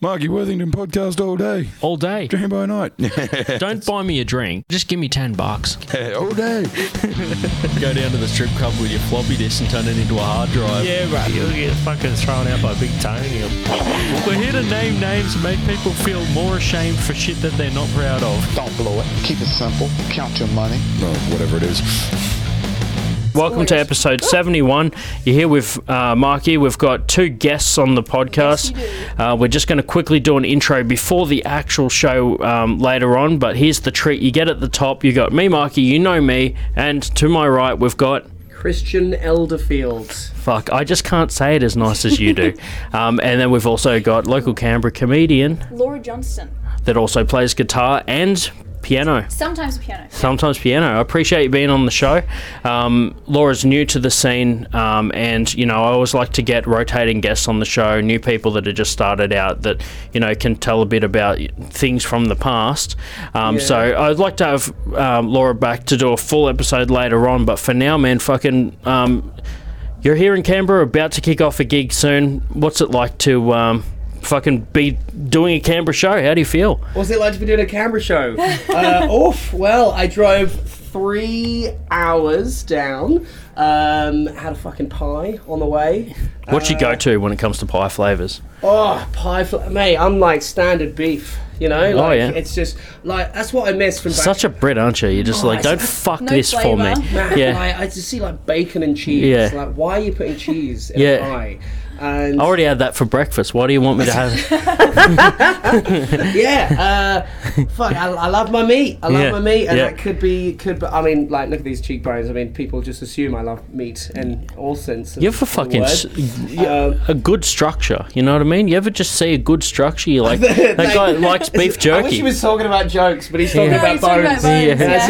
Marky Worthington podcast all day, all day. dream by night, Don't buy me a drink. Just give me 10 bucks. all day. Go down to the strip club with your floppy disk and turn it into a hard drive. Yeah, right. You'll get fucking thrown out by Big Tony. We're here to name names and make people feel more ashamed for shit that they're not proud of. Don't blow it. Keep it simple. Count your money. No, whatever it is. Welcome to episode 71. You're here with uh, Marky. We've got two guests on the podcast. uh, we're just going to quickly do an intro before the actual show um, later on. But here's the treat you get at the top. You got me, Marky, you know me. And to my right, we've got. Christian Elderfield. Fuck, I just can't say it as nice as you do. um, and then we've also got local Canberra comedian Laura Johnston. that also plays guitar and piano. Sometimes piano. Sometimes piano. I appreciate you being on the show. Um, Laura's new to the scene, um, and you know I always like to get rotating guests on the show, new people that have just started out that you know can tell a bit about things from the past. Um, So I'd like to have um, Laura back to do a full episode later on, but for now, man, fucking. Um, you're here in Canberra, about to kick off a gig soon. What's it like to um, fucking be doing a Canberra show? How do you feel? What's it like to be doing a Canberra show? uh, oof. Well, I drove three hours down. Um, had a fucking pie on the way. What's your go-to when it comes to pie flavors? Oh, pie, fl- mate. I'm like standard beef. You know, like Oh, yeah. it's just like that's what I miss from back. Such a Brit, aren't you? You're just like, don't fuck No this for me. Man, Yeah. like, I just see like bacon and cheese. Yeah. Like, why are you putting cheese in Yeah. a pie? And I already had that for breakfast. Why do you want me to have? yeah, uh, fuck, I, I love my meat. I love Yeah, my meat, and yeah. that could be, could. Be, I mean, like, look at these cheekbones. I mean, people just assume I love meat in all sense. Of You ever the fucking word. s- Um, a good structure? You know what I mean? You ever just see a good structure? You like that guy likes beef jerky. I wish he was talking about jokes, but he's talking Yeah. No, about he's talking bones. about bones, Yeah. That's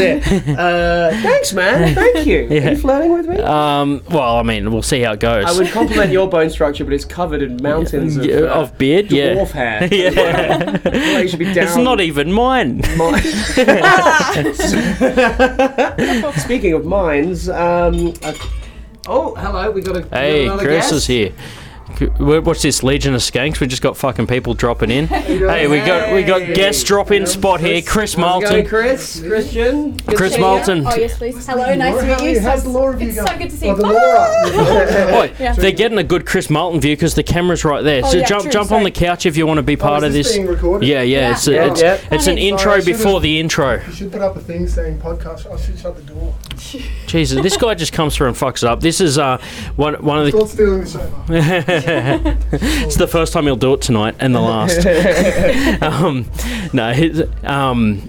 it. Uh, thanks, man. Thank you. Are you flirting with me? Um, well, I mean, we'll see how it goes. I would compliment your bone structure, but it's covered in mountains of, uh, of beard, yeah. dwarf hair. yeah, like you should be down. it's not even mine. Speaking of mines, um, uh, oh hello, we got a we got Hey, Chris guest. is here. C- wha- What's this Legion of Skanks? We just got fucking people dropping in. hey, we got we got Hey. guest drop in spot here. Chris How's Malton. Chris, Christian, Good Chris to see you. Malton. Oh yes, please. Hello, nice to meet you. How's the Laura view it's going? so good to see Oh, you. the Laura. Oi, Yeah. they're getting a good Chris Malton view because the camera's right there. Oh, so yeah, jump true, jump on sorry. the couch if you want to be part is of this this. being recorded? Yeah, yeah, Yeah. it's Yeah. it's, Yeah. it's an Sorry, intro should've- before the intro. You should put up a thing saying podcast. I should shut the door. Jesus, this guy just comes through and fucks it up. This is uh one one of the. Stop stealing the sofa. it's the first time he'll do it tonight and the last. um, no, his, um,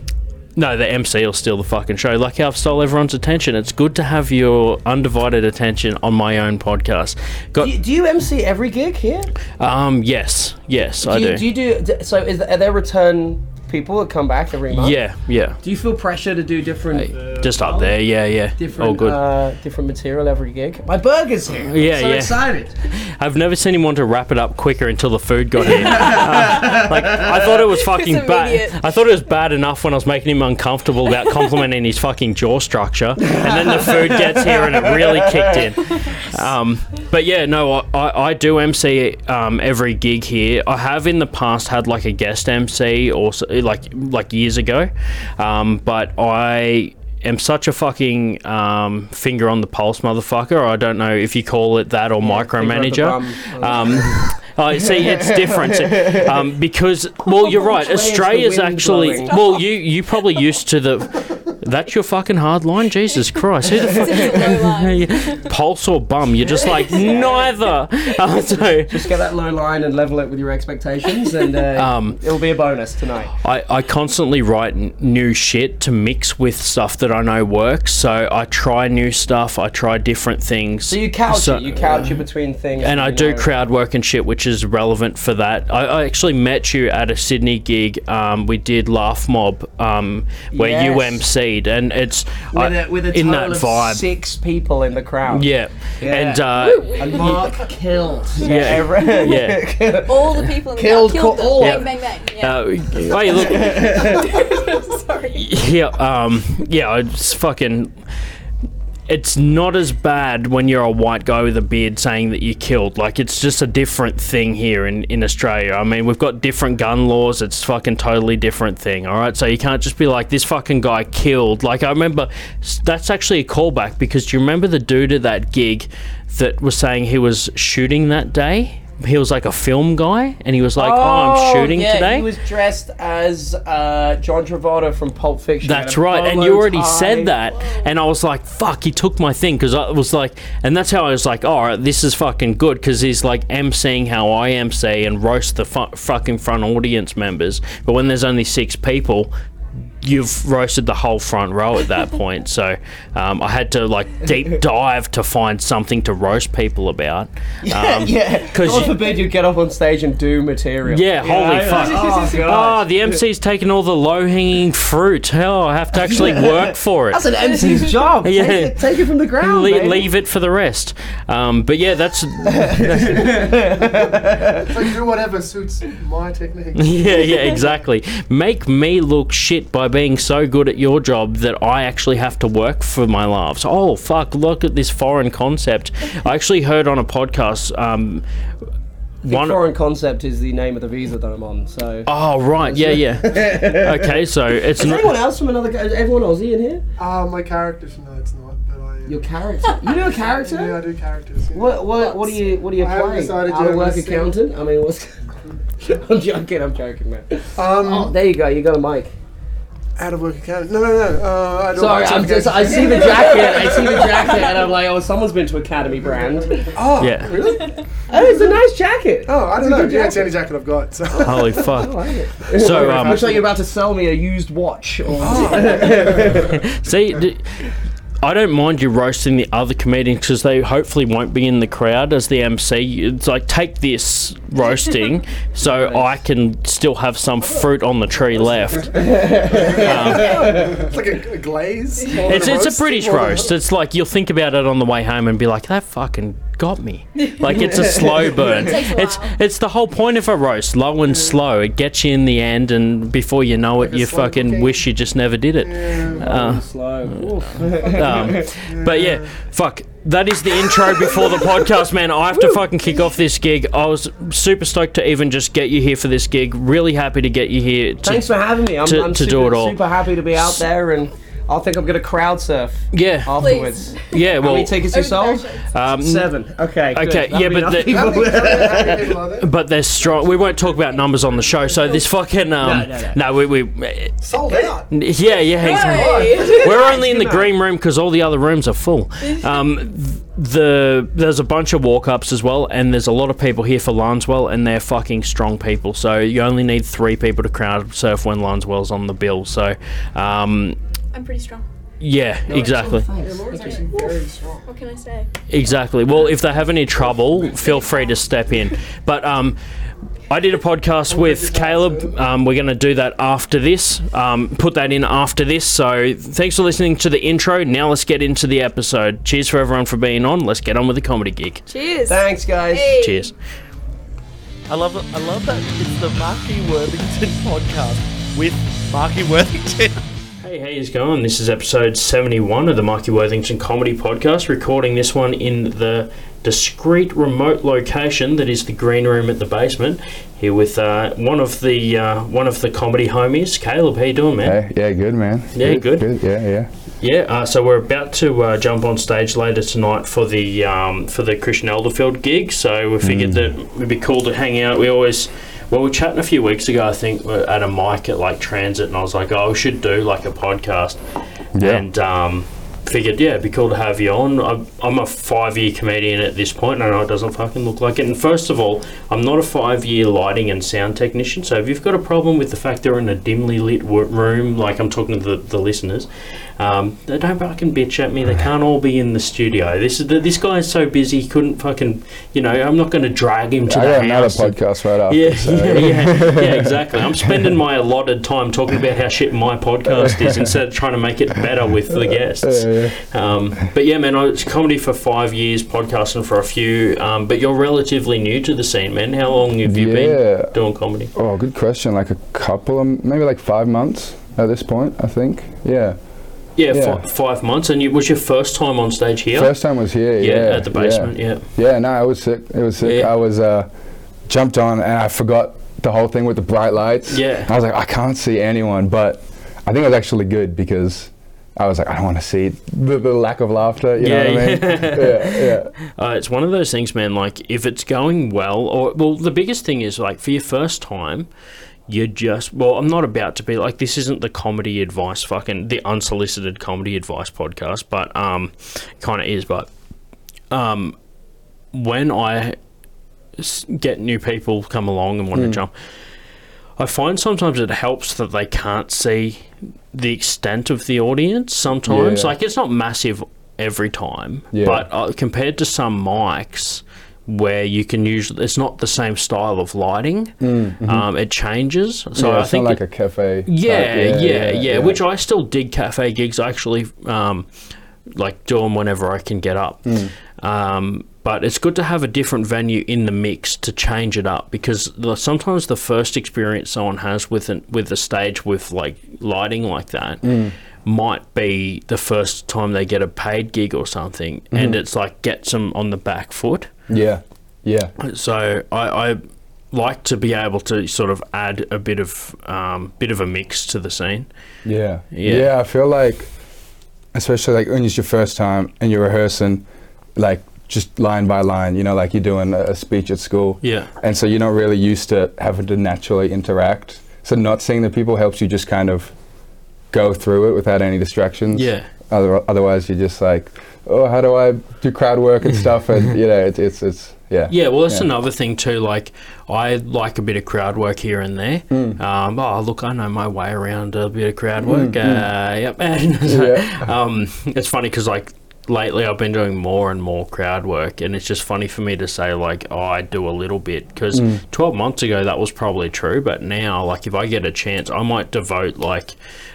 no, the MC will steal the fucking show. Like how I've stole everyone's attention. It's good to have your undivided attention on my own podcast. Got Do you, do you MC every gig here? um, yes, yes, I do, do. you, do you do so? Is are there return people that come back every month? yeah, yeah, Do you feel pressure to do different, just up there. Yeah, yeah, different, all good. Uh, different material every gig? My burger's here. Yeah, so yeah. excited. I've never seen him want to wrap it up quicker until the food got here. Uh, like I thought it was fucking bad. I thought it was bad enough when I was making him uncomfortable about complimenting his fucking jaw structure, and then the food gets here and it really kicked in. Um, but yeah, no, I, I, I do MC um, every gig here. I have in the past had like a guest MC or so, like like years ago, um, but I am such a fucking um, finger on the pulse motherfucker. I don't know if you call it that or micromanager. bum. Um, oh, see, it's different um, because well, you're right. Which way is the Australia's actually well. You you probably used to the. That's your fucking hard line, Jesus Christ! Who the fuck? Pulse or bum? You're just like neither. Uh, so Just get that low line and level it with your expectations, and uh, Um, it'll be a bonus tonight. I, I constantly write n- new shit to mix with stuff that I know works. So I try new stuff. I try different things. So you couch So- it. You couch it between things. and that I do know. crowd work and shit, which is relevant for that. I, I actually met you at a Sydney gig. Um, we did Laugh Mob, um, where you Yes. MC'd, and it's with, I- a, with a in total that of vibe. six people in the crowd. Yeah, Yeah. and uh, And Mark killed. Yeah. every- Yeah. All the people in the Killed crowd killed co- them. all Bang, of bang, bang. Yeah. uh, oh, you look, Sorry. yeah, um, yeah, it's fucking. It's not as bad when you're a white guy with a beard saying that you killed. Like it's just a different thing here in, in Australia. I mean, we've got different gun laws. It's fucking totally different thing. All right, so you can't just be like this fucking guy killed. Like I remember, that's actually a callback because do you remember the dude at that gig that was saying he was shooting that day? He was like a film guy, and he was like, "Oh, I'm shooting yeah, today." He was dressed as uh, John Travolta from Pulp Fiction. That's right, and you already tie. said that, and I was like, "Fuck!" He took my thing because I was like, and that's how I was like, "Oh, this is fucking good," because he's like emceeing how I MC and roast the fu- fucking front audience members. But when there's only six people, you've roasted the whole front row at that point. So um, I had to like deep dive to find something to roast people about. Um, yeah, 'cause God forbid you get up on stage and do material. Yeah, holy I- fuck. Oh, Oh, the MC's taken all the low hanging fruit. Oh, I have to actually work for it. That's an MC's job. Yeah. Take, it, take it from the ground. Le- leave it for the rest. Um, but yeah, that's It's like do whatever suits my technique. yeah, yeah, exactly. Make me look shit by being so good at your job that I actually have to work for my laughs. Oh fuck! Look at this foreign concept. I actually heard on a podcast. Um, The one. foreign concept is the name of the visa that I'm on. So. Oh right, yeah, yeah. Okay, so it's Is not. anyone else from another? Everyone Aussie in here? Uh, my characters, no, it's not. But I. Your character. You do a character. yeah, I do characters. Yeah. What what what do you what do you I haven't play? decided Out yet, of work accountant. I mean, what's? I'm joking. I'm joking, man. Um, Oh, there you go. You got a mic. Out of work accountant. No, no, no. Uh, I don't Sorry, I'm just. I see the jacket. I see the jacket, and I'm like, oh, someone's been to Academy brand. Oh, Yeah. really? Oh, it's a nice jacket. Oh, I don't It's a know. good Yeah, it's the jacket. only jacket I've got. So. Holy I fuck! like it. So um, Looks like you're about to sell me a used watch. Or See, d- I don't mind you roasting the other comedians because they hopefully won't be in the crowd as the MC. It's like take this roasting so I can still have some fruit on the tree left. Um, it's like a, a glaze. It's it's a British roast. It's like you'll think about it on the way home and be like, that fucking got me. Like it's a slow burn. Takes a It's it's the whole point of a roast, low and slow. It gets you in the end, and before you know it, a you fucking cooking. wish you just never did it. Uh, slow. Oof. Um, but yeah, fuck. That is the intro before the podcast, man. I have to fucking kick off this gig. I was super stoked to even just get you here for this gig. Really happy to get you here. To, Thanks for having me. I'm, to- I'm to super, do it all. super happy to be out there, and I think I'm gonna crowd surf yeah, afterwards. yeah. How Well, many tickets you sold? um, Seven. Okay. good. Okay, That'll yeah, be but enough the- people. How how how but they're strong. We won't talk about numbers on the show. So this fucking um, No, no, no, we, we Sold out. yeah, yeah. exactly. We're only in the green room because all the other rooms are full. Um, th- the there's a bunch of walk ups as well, and there's a lot of people here for Lanswell, and they're fucking strong people. So you only need three people to crowd surf when Lanswell's on the bill. So, um, I'm pretty strong. yeah, exactly, Laura's actually very strong. What can I say? exactly. Well, if they have any trouble, feel free to step in. But um. I did a podcast with Caleb. Um, we're going to do that after this. Um, put that in after this. So thanks for listening to the intro. Now let's get into the episode. Cheers for everyone for being on. Let's get on with the comedy gig. Cheers. Thanks, guys. Hey. Cheers. I love it. I love that it's the Marky Worthington podcast with Marky Worthington. Hey, how's it going? This is episode 71 of the Mikey Worthington Comedy Podcast. Recording this one in the discreet remote location that is the green room at the basement. Here with uh, one of the uh, one of the comedy homies, Caleb. How you doing, man? Hey, yeah, good man. Yeah, good. Yeah, yeah. Yeah, uh, so we're about to uh, jump on stage later tonight for the um, for the Christian Elderfield gig. So we figured that it'd be cool to hang out. We always well, we were chatting a few weeks ago. I think at a mic at like Transit, and I was like, oh, we should do like a podcast. Yeah. And um, figured, yeah, it'd be cool to have you on. I'm, I'm a five year comedian at this point. I know it doesn't fucking look like it. And first of all, I'm not a five year lighting and sound technician. So if you've got a problem with the fact they're in a dimly lit room, like I'm talking to the, the listeners, um, they don't fucking bitch at me. They can't all be in the studio. This is the, this guy's so busy, he couldn't fucking, you know, I'm not going to drag him to I the another podcast right after. yeah, so. yeah, yeah, yeah, exactly. I'm spending my allotted time talking about how shit my podcast is instead of trying to make it better with the guests. Yeah, Um, but yeah, man, I was comedy for five years, podcasting for a few. Um, but you're relatively new to the scene, man. How long have you been doing comedy? Oh, good question. Like a couple of, maybe like five months at this point, I think. Yeah. Yeah, Yeah. Fi- five months, and it was your first time on stage here. First time was here. yeah, Yeah, at the basement. Yeah, Yeah, no, it was sick. It was sick. Yeah. I was uh, jumped on and I forgot the whole thing with the bright lights. Yeah. I was like, I can't see anyone, but I think it was actually good because I was like, I don't want to see the, the lack of laughter. You Yeah, know what I mean? yeah, yeah. Uh, it's one of those things, man. Like if it's going well, or well, the biggest thing is like for your first time, you just well, I'm not about to be like this. Isn't the comedy advice fucking the unsolicited comedy advice podcast? But um, kind of is. But um, when i get new people come along and want to jump. I find sometimes it helps that they can't see the extent of the audience. Sometimes, Yeah. like it's not massive every time, Yeah. but uh, compared to some mics where you can usually, it's not the same style of lighting. Um, it changes. So Mm, yeah, I think like it- a cafe. type. yeah, yeah, yeah, Which I still dig cafe gigs. I actually um, like do them whenever I can get up. Um, but it's good to have a different venue in the mix to change it up because the, sometimes the first experience someone has with an, with a stage with like lighting like that might be the first time they get a paid gig or something, and it's like gets them on the back foot. Yeah, yeah. So I, I like to be able to sort of add a bit of um, bit of a mix to the scene. Yeah. Yeah. yeah. I feel like, especially like when it's your first time and you're rehearsing, like just line by line, you know, like you're doing a, speech at school. Yeah. And so you're not really used to having to naturally interact. So not seeing the people helps you just kind of go through it without any distractions. Yeah. Other, otherwise, you're just like, oh, how do I do crowd work and stuff? And, you know, it's, it's, it's yeah. Yeah, well, that's Yeah. another thing too. Like, I like a bit of crowd work here and there. Hmm. Um, oh, look, I know my way around a bit of crowd work. Uh, yep. And Hmm, Yeah. um, it's funny because like lately I've been doing more and more crowd work, and it's just funny for me to say like, oh, I do a little bit because Hmm. 12 months ago that was probably true, but now like if I get a chance, I might devote like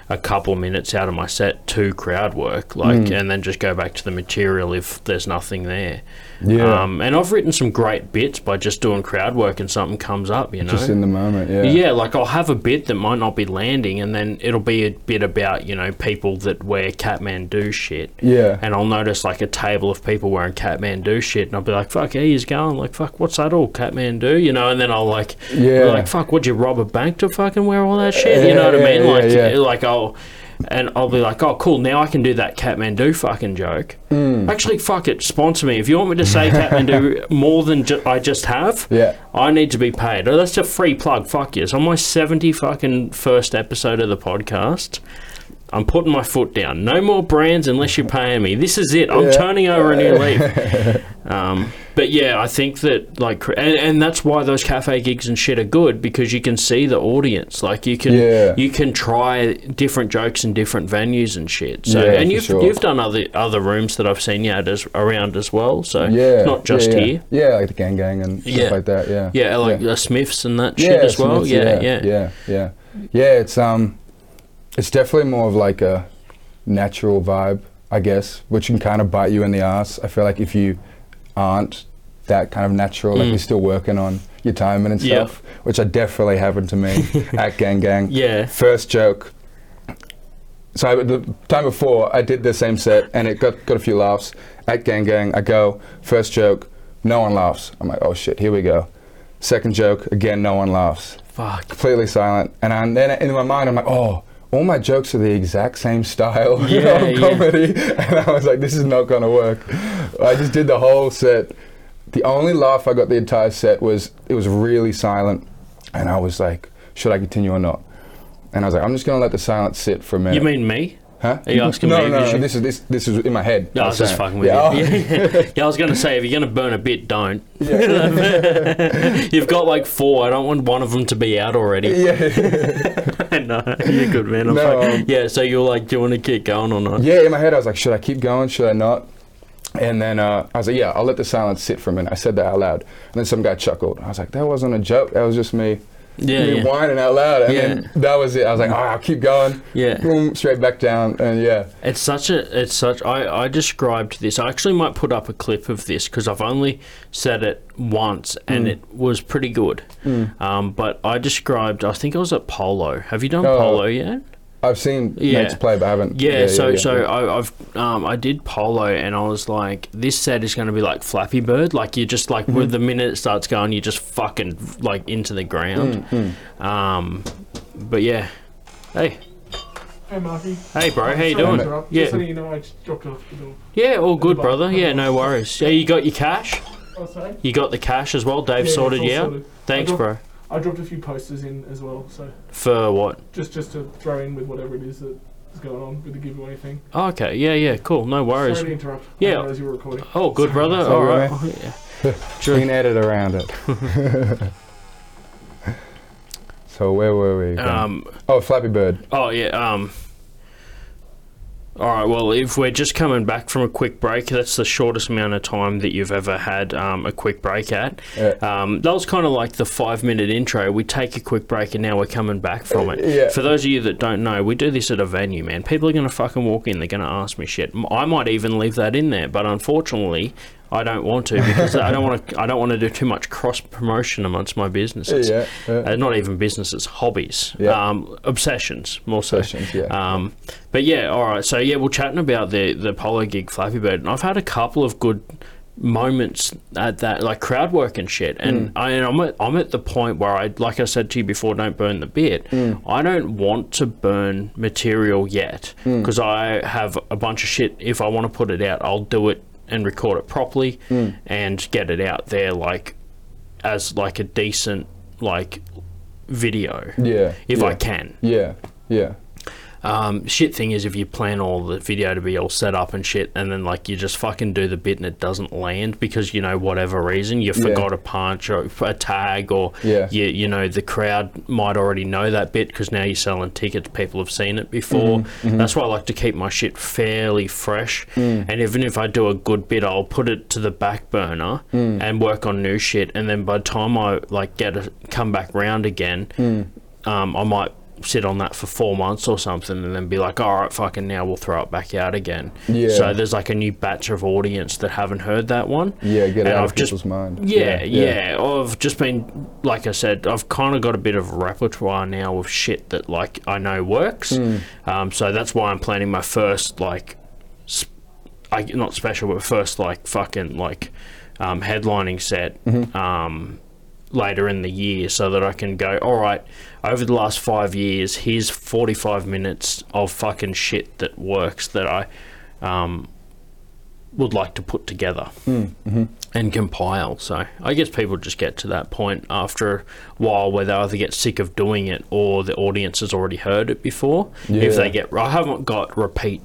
a couple minutes out of my set to crowd work, like, Hmm. and then just go back to the material if there's nothing there. Yeah. Um, and I've written some great bits by just doing crowd work and something comes up, you know. Just in the moment, yeah. Yeah, like I'll have a bit that might not be landing, and then it'll be a bit about you know people that wear Kathmandu shit. Yeah. And I'll notice like a table of people wearing Kathmandu shit, and I'll be like, "Fuck, yeah, he's going." Like, "Fuck, what's that all Kathmandu?" You know, and then I'll like, Yeah. like, "Fuck, would you rob a bank to fucking wear all that shit?" You know what I mean? yeah, Like, yeah. like I'll. And I'll be like, oh, cool. Now I can do that Kathmandu fucking joke. Hmm. Actually, fuck it. Sponsor me. If you want me to say Kathmandu more than ju- I just have, Yeah. I need to be paid. Oh, that's a free plug. Fuck yes. On my 70 fucking first episode of the podcast, I'm putting my foot down. No more brands unless you're paying me. This is it. I'm Yeah. turning over a new leaf. um, but yeah, I think that like, and, and that's why those cafe gigs and shit are good because you can see the audience. Like you can, Yeah. you can try different jokes in different venues and shit. So, Yeah, and you've sure. you've done other other rooms that I've seen you at as around as well. So Yeah. it's not just yeah, yeah. here. Yeah, like the gang gang and stuff like that, yeah. Yeah, like the Smiths and that shit as well. Smiths, Yeah, yeah, yeah, yeah, yeah. It's um, it's definitely more of like a natural vibe, I guess, which can kind of bite you in the ass. I feel like if you aren't that kind of natural, like Mm. you're still working on your timing and stuff, which I definitely happened to me at Gang Gang. Yeah. First joke. So I, the time before, I did the same set and it got got a few laughs. At Gang Gang, I go first joke, no one laughs. I'm like, oh shit, here we go. Second joke, again, no one laughs Fuck. completely silent. And I, then in my mind, I'm like, oh, all my jokes are the exact same style you know, of yeah. comedy. And I was like, this is not going to work. I just did the whole set. The only laugh I got the entire set was it was really silent. And I was like, should I continue or not? And I was like, I'm just going to let the silence sit for a minute. You mean me? Huh? Are you asking no, me? No, no, Did you- This is this this is in my head. No, I was just fucking with yeah, you. Yeah. I was going to say, if you're going to burn a bit, don't. You've got like four. I don't want one of them to be out already. yeah. no, you're good, man. I'm No, um, yeah, so you're like, do you want to keep going or not? Yeah, in my head, I was like, should I keep going? Should I not? And then uh, I was like, yeah, I'll let the silence sit for a minute. I said that out loud. And then some guy chuckled. I was like, that wasn't a joke. That was just me, Yeah, yeah. whining out loud. And Yeah. then that was it. I was like, oh, I'll keep going. Yeah. Boom, straight back down. And yeah. It's such a, it's such, I, I described this. I actually might put up a clip of this because I've only said it once and it was pretty good. Um, but I described, I think I was at Polo. Have you done Oh. Polo yet? I've seen Yeah. mates play, but I haven't. Yeah, so yeah, so yeah. I, I've um, I did polo and I was like, this set is going to be like Flappy Bird, like you just like Mm-hmm. with the minute it starts going, you just fucking like into the ground. Mm-hmm. Um, but yeah, hey, Hey, Marky. hey, bro, how you Sorry doing? interrupt. Yeah, Just letting you know, I just dropped off the door. yeah, all good, brother. Yeah, no worries. Yeah, you got your cash. Oh, sorry? You got the cash as well. Dave Yeah, yeah, sorted it's you out. sorted. Thanks, I bro. Dropped, I dropped a few posters in as well, so For what? just just to throw in with whatever it is that is going on with the giveaway thing. Oh, okay, yeah, yeah, cool. No worries. Sorry to interrupt. Yeah. I you were recording. Oh, good, Sorry. brother. Sorry, All right. man. Oh, yeah. You can edit around it. so where were we? again? Um, oh, Flappy Bird. Oh yeah. Um. All right. Well, if we're just coming back from a quick break, that's the shortest amount of time that you've ever had um, a quick break at. Yeah. Um, that was kind of like the five-minute intro. We take a quick break, and now we're coming back from it. Yeah. For those of you that don't know, we do this at a venue, man. People are going to fucking walk in. They're going to ask me shit. I might even leave that in there, but unfortunately, I don't want to because I don't want to. I don't want to do too much cross promotion amongst my businesses. Yeah, yeah. Uh, not even businesses, hobbies, Yeah. um, obsessions, more so. Obsessions, yeah. Um, but yeah, all right. So yeah, we're chatting about the the polo gig, Flappy Bird, and I've had a couple of good moments at that, like crowd work and shit. And I, and I'm at I'm at the point where I, like I said to you before, don't burn the bit. I don't want to burn material yet because I have a bunch of shit. If I want to put it out, I'll do it and record it properly mm. and get it out there like as like a decent like video Yeah. if yeah. I can. Yeah. Yeah. Um, shit thing is if you plan all the video to be all set up and shit, and then like you just fucking do the bit and it doesn't land because you know whatever reason you forgot a punch or a tag or Yeah. you you know the crowd might already know that bit because now you're selling tickets, people have seen it before. Mm-hmm, That's why I like to keep my shit fairly fresh. Mm. And even if I do a good bit, I'll put it to the back burner Mm. and work on new shit. And then by the time I like get a come back round again, Mm. um, I might sit on that for four months or something and then be like, all right, fucking now we'll throw it back out again. Yeah. So there's like a new batch of audience that haven't heard that one. Yeah. Get out I've of just- people's mind. Yeah, yeah, I've just been, like I said, I've kind of got a bit of repertoire now of shit that like I know works. Hmm. Um, so that's why I'm planning my first like, sp- I not special, but first like fucking like um, headlining set. Mm-hmm. Um, later in the year so that I can go, all right, over the last five years, here's 45 minutes of fucking shit that works that I um, would like to put together and compile. So I guess people just get to that point after a while where they either get sick of doing it or the audience has already heard it before. If they get, I haven't got repeat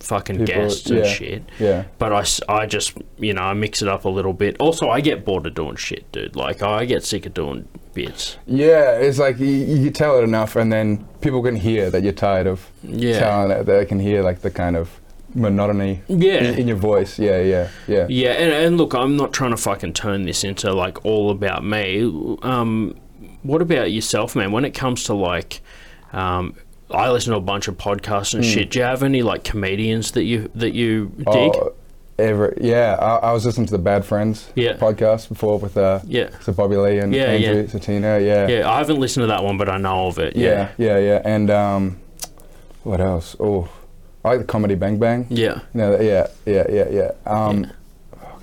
fucking People- guests and yeah. shit. Yeah. But I, I just, you know, I mix it up a little bit. Also, I get bored of doing shit, dude. Like, I get sick of doing bits. Yeah, it's like you, you tell it enough, and then people can hear that you're tired of Yeah. telling it. They can hear like the kind of monotony Yeah. in, in your voice. Yeah, yeah, yeah. Yeah, and, and look, I'm not trying to fucking turn this into like all about me. Um, what about yourself, man? When it comes to like, um, I listen to a bunch of podcasts and shit. Do you have any like comedians that you that you dig? Oh, every, yeah, I, I was listening to the Bad Friends Yeah. podcast before with uh, Yeah. so Bobby Lee and Yeah, Andrew yeah. Santino. Yeah, yeah, I haven't listened to that one, but I know of it. yeah, yeah, yeah. And um, what else? Oh, I like the comedy Bang Bang. yeah, No, yeah, yeah, yeah, yeah. Um,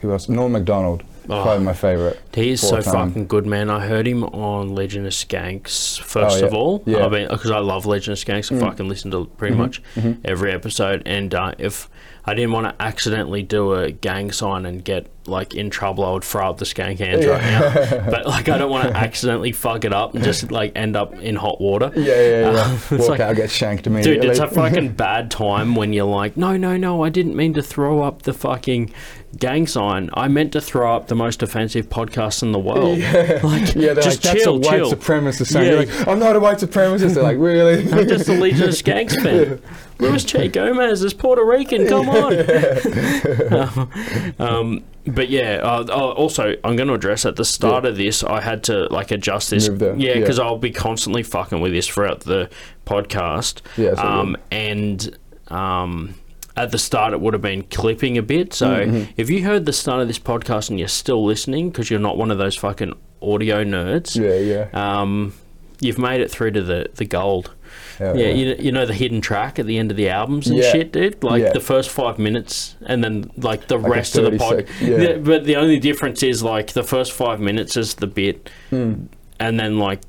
Who else? Norm Macdonald. Oh. Probably my favorite. He is so time. fucking good, man. I heard him on Legion of Skanks first Oh, yeah. of all. Yeah. Mm. I mean, because I love Legion of Skanks, I fucking listen to pretty Mm-hmm. much every episode. And uh, if I didn't want to accidentally do a gang sign and get like in trouble, I would throw up the skank hands right now. But like, I don't want to accidentally fuck it up and just like end up in hot water. Yeah, yeah, yeah. It's Walk like- out, get shanked immediately. Dude, it's a fucking bad time when you're like, no, no, no, I didn't mean to throw up the fucking gang sign. I meant to throw up the most offensive podcast in the world. Like, yeah, they're just like, that's chill, a white chill. supremacist saying. Yeah. You're like, I'm not a white supremacist. They're like, really? I'm just a Legion of Skanks fan. Luis J. Gomez is Puerto Rican. Come on. um, but yeah. Uh, oh, also, I'm going to address at the start of this. I had to like adjust this. Yeah, yeah. because I'll be constantly fucking with this throughout the podcast. Yeah, Um, and um, at the start, it would have been clipping a bit. So Mm-hmm. if you heard the start of this podcast and you're still listening because you're not one of those fucking audio nerds. yeah, yeah. Um, you've made it through to the the gold. Hell Yeah, you, you know the hidden track at the end of the albums and Yeah. shit, dude. Like Yeah. the first five minutes, and then like the Like rest of the 30 pod. sec- yeah. but the only difference is like the first five minutes is the bit, Hmm. and then like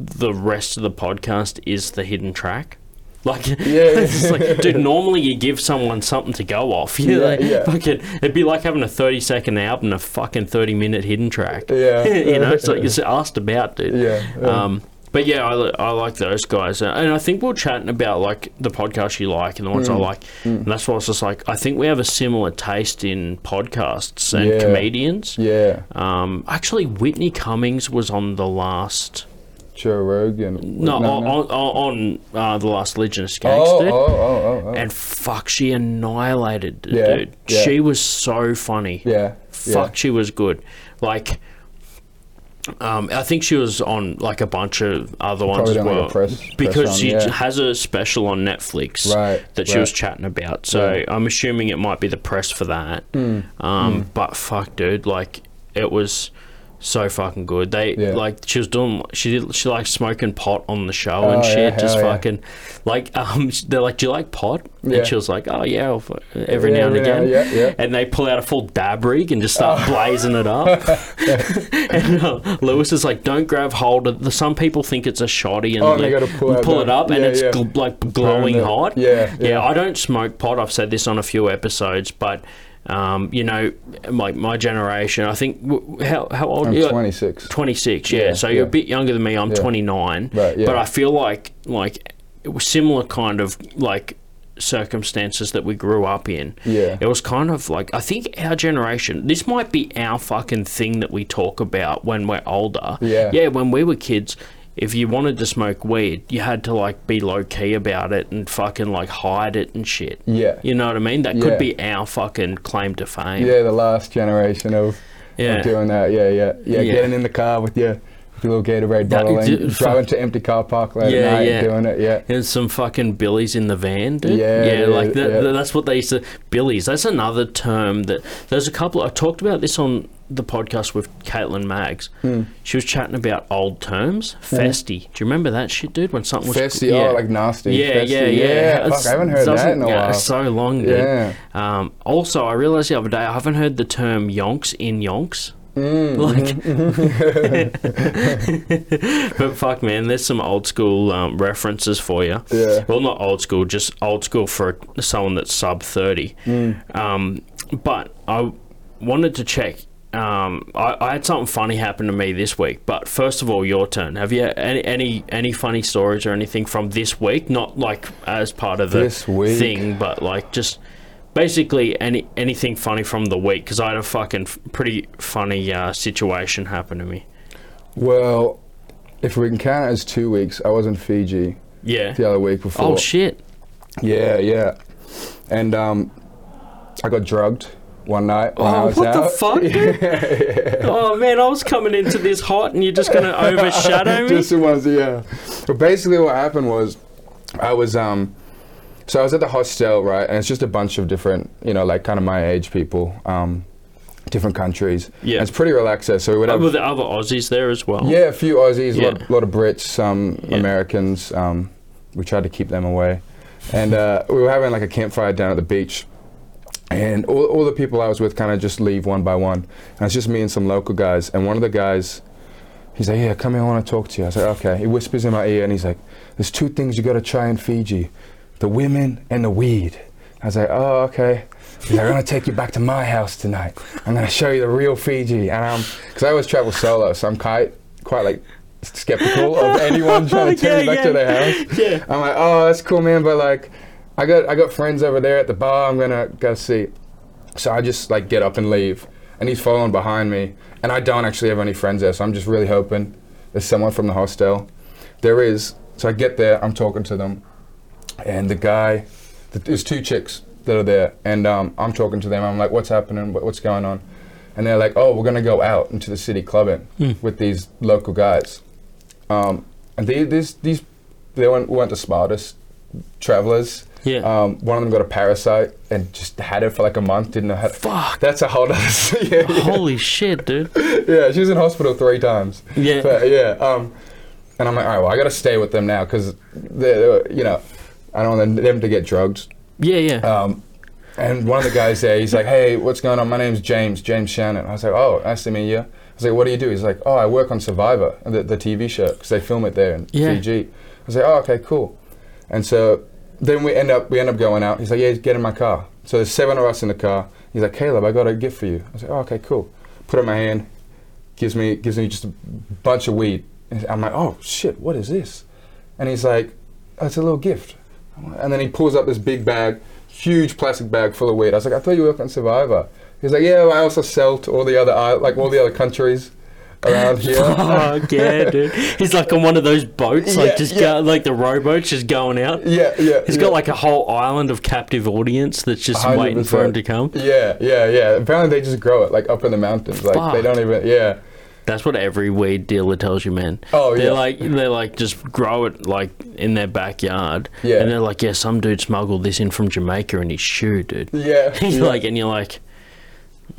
the rest of the podcast is the hidden track. Like, yeah. it's like, dude. Normally, you give someone something to go off. You Yeah, like, yeah. Fucking, it'd be like having a thirty-second album, and a fucking thirty-minute hidden track. Yeah. you know, it's like it's asked about, dude. Yeah, yeah. Um, but yeah, I, I like those guys, uh, and I think we're chatting about like the podcasts you like and the ones I Mm. like, and that's why it's just like I think we have a similar taste in podcasts and Yeah. comedians. Yeah. Um, actually, Whitney Cummings was on the last. Joe Rogan. No, on, on, on uh, the last Legionist Oh, Gangster. oh, oh, oh, oh. And fuck, she annihilated, Yeah, dude. yeah. She was so funny. yeah. Fuck, she was good. Like, um, I think she was on like a bunch of other ones as done, like, a well. press- press because run, she yeah. has a special on Netflix Right, that she right. was chatting about. So Yeah. I'm assuming it might be the press for that. Hmm. Um, But fuck, dude, like it was so fucking good. They Yeah. like she was doing she did she like smoking pot on the show and Oh, shit. yeah, just hell yeah. fucking like um they're like, do you like pot? And she was like, oh yeah, every now and every now- again. yeah, yeah. And they pull out a full dab rig and just start blazing it up. and uh, Lewis is like, don't grab hold of the. Some people think it's a shoddy and Oh, they gotta pull out it up and it's gl- like glowing hot. Yeah. yeah. I don't smoke pot. I've said this on a few episodes, but um, you know, like my generation, I think how how old I'm are you? 26. 26, yeah. Yeah, so you're a bit younger than me. I'm Yeah. 29. Right, yeah. But I feel like like it was similar kind of like circumstances that we grew up in. Yeah. It was kind of like I think our generation. This might be our fucking thing that we talk about when we're older. Yeah. Yeah. When we were kids. If you wanted to smoke weed, you had to like be low key about it and fucking like hide it and shit. Yeah. You know what I mean? That Yeah. could be our fucking claim to fame. Yeah, the last generation of, Yeah. of doing that. Yeah, yeah, yeah, Yeah. Getting in the car with your, with your little Gatorade That- bottle and d- driving to empty car park late Yeah, at night yeah. doing it. Yeah. There's some fucking billies in the van, dude. Yeah, yeah, yeah, like that, yeah. that's what they used to. Billies. That's another term that there's a couple. I talked about this on the podcast with Caitlin Maggs. Hmm. She was chatting about old terms. Festy. Do you remember that shit, dude? When something was Festy, oh, like nasty. Yeah, Festy, yeah, yeah. yeah. Fuck, I haven't heard that in a yeah, while. So long, dude. Yeah. Um, also, I realized the other day I haven't heard the term yonks in yonks. Mm, Like, but fuck, man, there's some old school um, references for you. Yeah. Well, not old school, just old school for someone that's sub 30. Mm. Um, but I wanted to check. Um, I, I had something funny happen to me this week. But first of all, your turn. Have you any any, any funny stories or anything from this week? Not like as part of the thing, but like just basically any anything funny from the week. Because I had a fucking f- pretty funny uh, situation happen to me. Well, if we can count it as two weeks, I was in Fiji Yeah. the other week before. Oh shit. Yeah, yeah. And um, I got drugged one night when I Oh, was what the out. fuck, dude? Oh man, I was coming into this hot, and you're just gonna overshadow me. Just the ones, yeah. But basically, what happened was, I was um, so I was at the hostel, right, and it's just a bunch of different, you know, like kind of my age people, um, different countries. Yeah. And it's pretty relaxed there. So we would Uh, have, Were there other Aussies there as well? yeah, a few Aussies, a Yeah. lot, lot of Brits, some Yeah. Americans. Um, we tried to keep them away, and uh, we were having like a campfire down at the beach. And all, all the people I was with kind of just leave one by one. And it's just me and some local guys. And one of the guys, he's like, Yeah, come here, I want to talk to you. I was like, Okay. He whispers in my ear and he's like, There's two things you got to try in Fiji the women and the weed. I was like, Oh, okay. He's like, I'm going to take you back to my house tonight. I'm to show you the real Fiji. And um, I'm, because I always travel solo, so I'm quite, quite like skeptical of anyone trying to take me Yeah, back to yeah. their house. Yeah. I'm like, oh, that's cool, man. But like, I got I got friends over there at the bar. I'm gonna go see. So I just like get up and leave, and he's following behind me, and I don't actually have any friends there. So I'm just really hoping there's someone from the hostel. There is. So I get there. I'm talking to them, and the guy, th- there's two chicks that are there, and um, I'm talking to them. I'm like, what's happening? What, what's going on? And they're like, oh, we're gonna go out into the city clubbing with these local guys. Um, and they, these these they weren't, weren't the smartest travelers. Yeah. Um, one of them got a parasite and just had it for like a month. Didn't know how. To, Fuck. That's a whole other. yeah, yeah, Holy shit, dude. yeah. She was in hospital three times. Yeah. But yeah. Um, and I'm like, all right, well, I got to stay with them now because they're, you know, I don't want them to get drugged. Yeah, yeah. Um, and one of the guys there, he's like, hey, what's going on? My name's James, James Shannon. I was like, oh, nice to meet you. I was like, what do you do? He's like, oh, I work on Survivor, the, the TV show, because they film it there in Yeah. Fiji. I was like, oh, okay, cool. And so then we end up we end up going out. He's like, yeah, get in my car. So there's seven of us in the car. He's like, Caleb, I got a gift for you. I was like, oh, okay, cool. Put it in my hand. Gives me gives me just a bunch of weed. And I'm like, oh shit, what is this? And he's like, oh, it's a little gift. And then he pulls up this big bag, huge plastic bag full of weed. I was like, I thought you worked on Survivor. He's like, yeah, well, I also sell to all the other like all the other countries around here. Fuck yeah, dude. He's like on one of those boats, Yeah, like just yeah. go, like the rowboats, just going out. yeah, yeah. He's yeah. got like a whole island of captive audience that's just waiting for him to come. Yeah, yeah, yeah. Apparently they just grow it like up in the mountains. Like they don't even. Yeah. That's what every weed dealer tells you, man. Oh, they're yeah. like they're like just grow it like in their backyard. Yeah. and they're like, yeah, some dude smuggled this in from Jamaica in his shoe, dude. Yeah. He's yeah. like, and you're like, "Mm,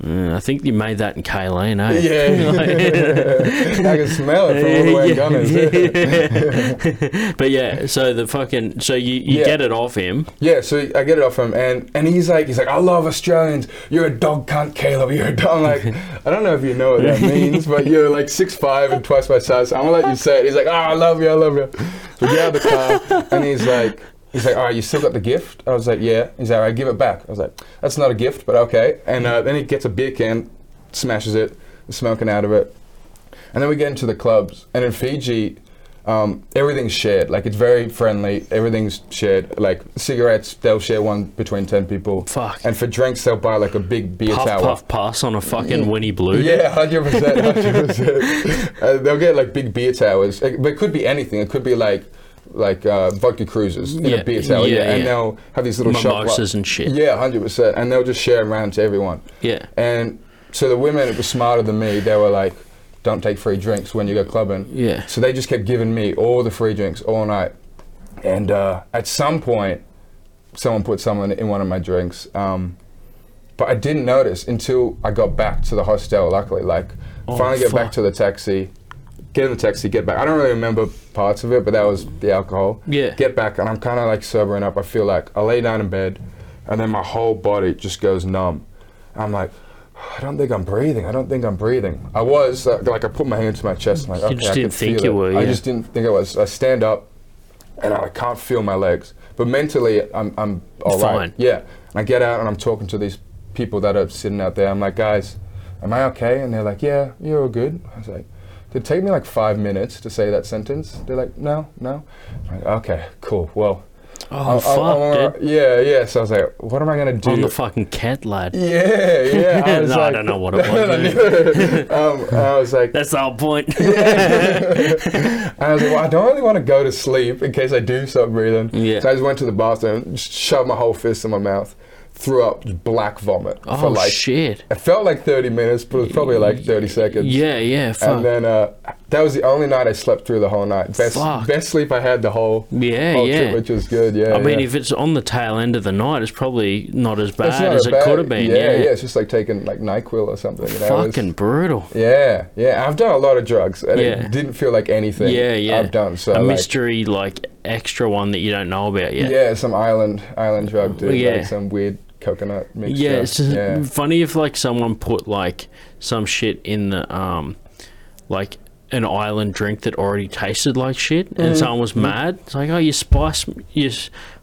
I think you made that in Kaleen, eh? Yeah. I can smell it from all the way in Gunners. but yeah, so the fucking so you, you Yeah. get it off him. Yeah, so I get it off him, and, and he's like, he's like, I love Australians. You're a dog cunt, Caleb. You're a dog. I'm like, I don't know if you know what that means, but you're like six five and twice my size. So I'm gonna let you say it. He's like, oh, I love you, I love you. So we get out of the car, and he's like, he's like, all right, you still got the gift? I was like, yeah. He's like, all right, give it back. I was like, that's not a gift, but okay. And uh, then he gets a beer can, smashes it, smoking out of it, and then we get into the clubs. And in Fiji, um, everything's shared. Like it's very friendly. Everything's shared. Like cigarettes, they'll share one between ten people. Fuck. And for drinks, they'll buy like a big beer Puff tower. puff pass on a fucking Winnie Blue. Yeah, hundred percent, hundred percent. Uh, They'll get like big beer towers, Like, but it could be anything. It could be like like uh, vodka cruisers in Yeah, a beer tower. yeah, and yeah. they'll have these little shop Mimosas and shit. Yeah, hundred percent, and they'll just share them around to everyone. Yeah. And so the women were smarter than me. They were like, "Don't take free drinks when you go clubbing." Yeah. So they just kept giving me all the free drinks all night. And uh, at some point, someone put someone in one of my drinks. Um, but I didn't notice until I got back to the hostel. Luckily, like Oh, finally get back to the taxi, get in the taxi, get back. I don't really remember parts of it, but that was the alcohol. Yeah. Get back, and I'm kind of like sobering up. I feel like I lay down in bed, and then my whole body just goes numb. I'm like. I don't think I'm breathing. I don't think I'm breathing. I was uh, like I put my hand to my chest. Like, You okay, just I didn't think feel you it. were, I just didn't think I was. I stand up, and I can't feel my legs. But mentally, I'm I'm all right. Fine. Yeah. And I get out and I'm talking to these people that are sitting out there. I'm like, guys, am I okay? And they're like, yeah, you're all good. I was like, did it take me like five minutes to say that sentence? They're like, no, no. I'm like, okay, cool. Well, Oh I'll- fuck, I'll- dude. yeah, yeah. So I was like, what am I gonna do? On the fucking cat lad. yeah, yeah. I was No, I like, don't know what it was. um, I was like, That's the whole point. I was like, well, I don't really want to go to sleep in case I do stop breathing. Yeah. So I just went to the bathroom, and just shoved my whole fist in my mouth, threw up black vomit oh for like. shit. It felt like 30 minutes, but it was probably like 30 seconds. Yeah, yeah. Fuck. And then uh, that was the only night I slept through the whole night. Best Fuck. best sleep I had the whole, yeah, whole yeah. trip, which was good. Yeah. I mean, if it's on the tail end of the night, it's probably not as bad not as a it could have been. Yeah, Yeah, yeah. It's just like taking like Nyquil or something. You know? It was- Fucking brutal. yeah, yeah. I've done a lot of drugs, and Yeah. it didn't feel like anything. Yeah, yeah. I've done so. a like, mystery, like extra one that you don't know about yet. Yeah, some island island drug, dude. Yeah. Like some weird coconut mixture. Yeah, it's just yeah. funny if like someone put like some shit in the um, like an island drink that already tasted like shit, Mm-hmm. and someone was mad. It's like, oh, you spiced, you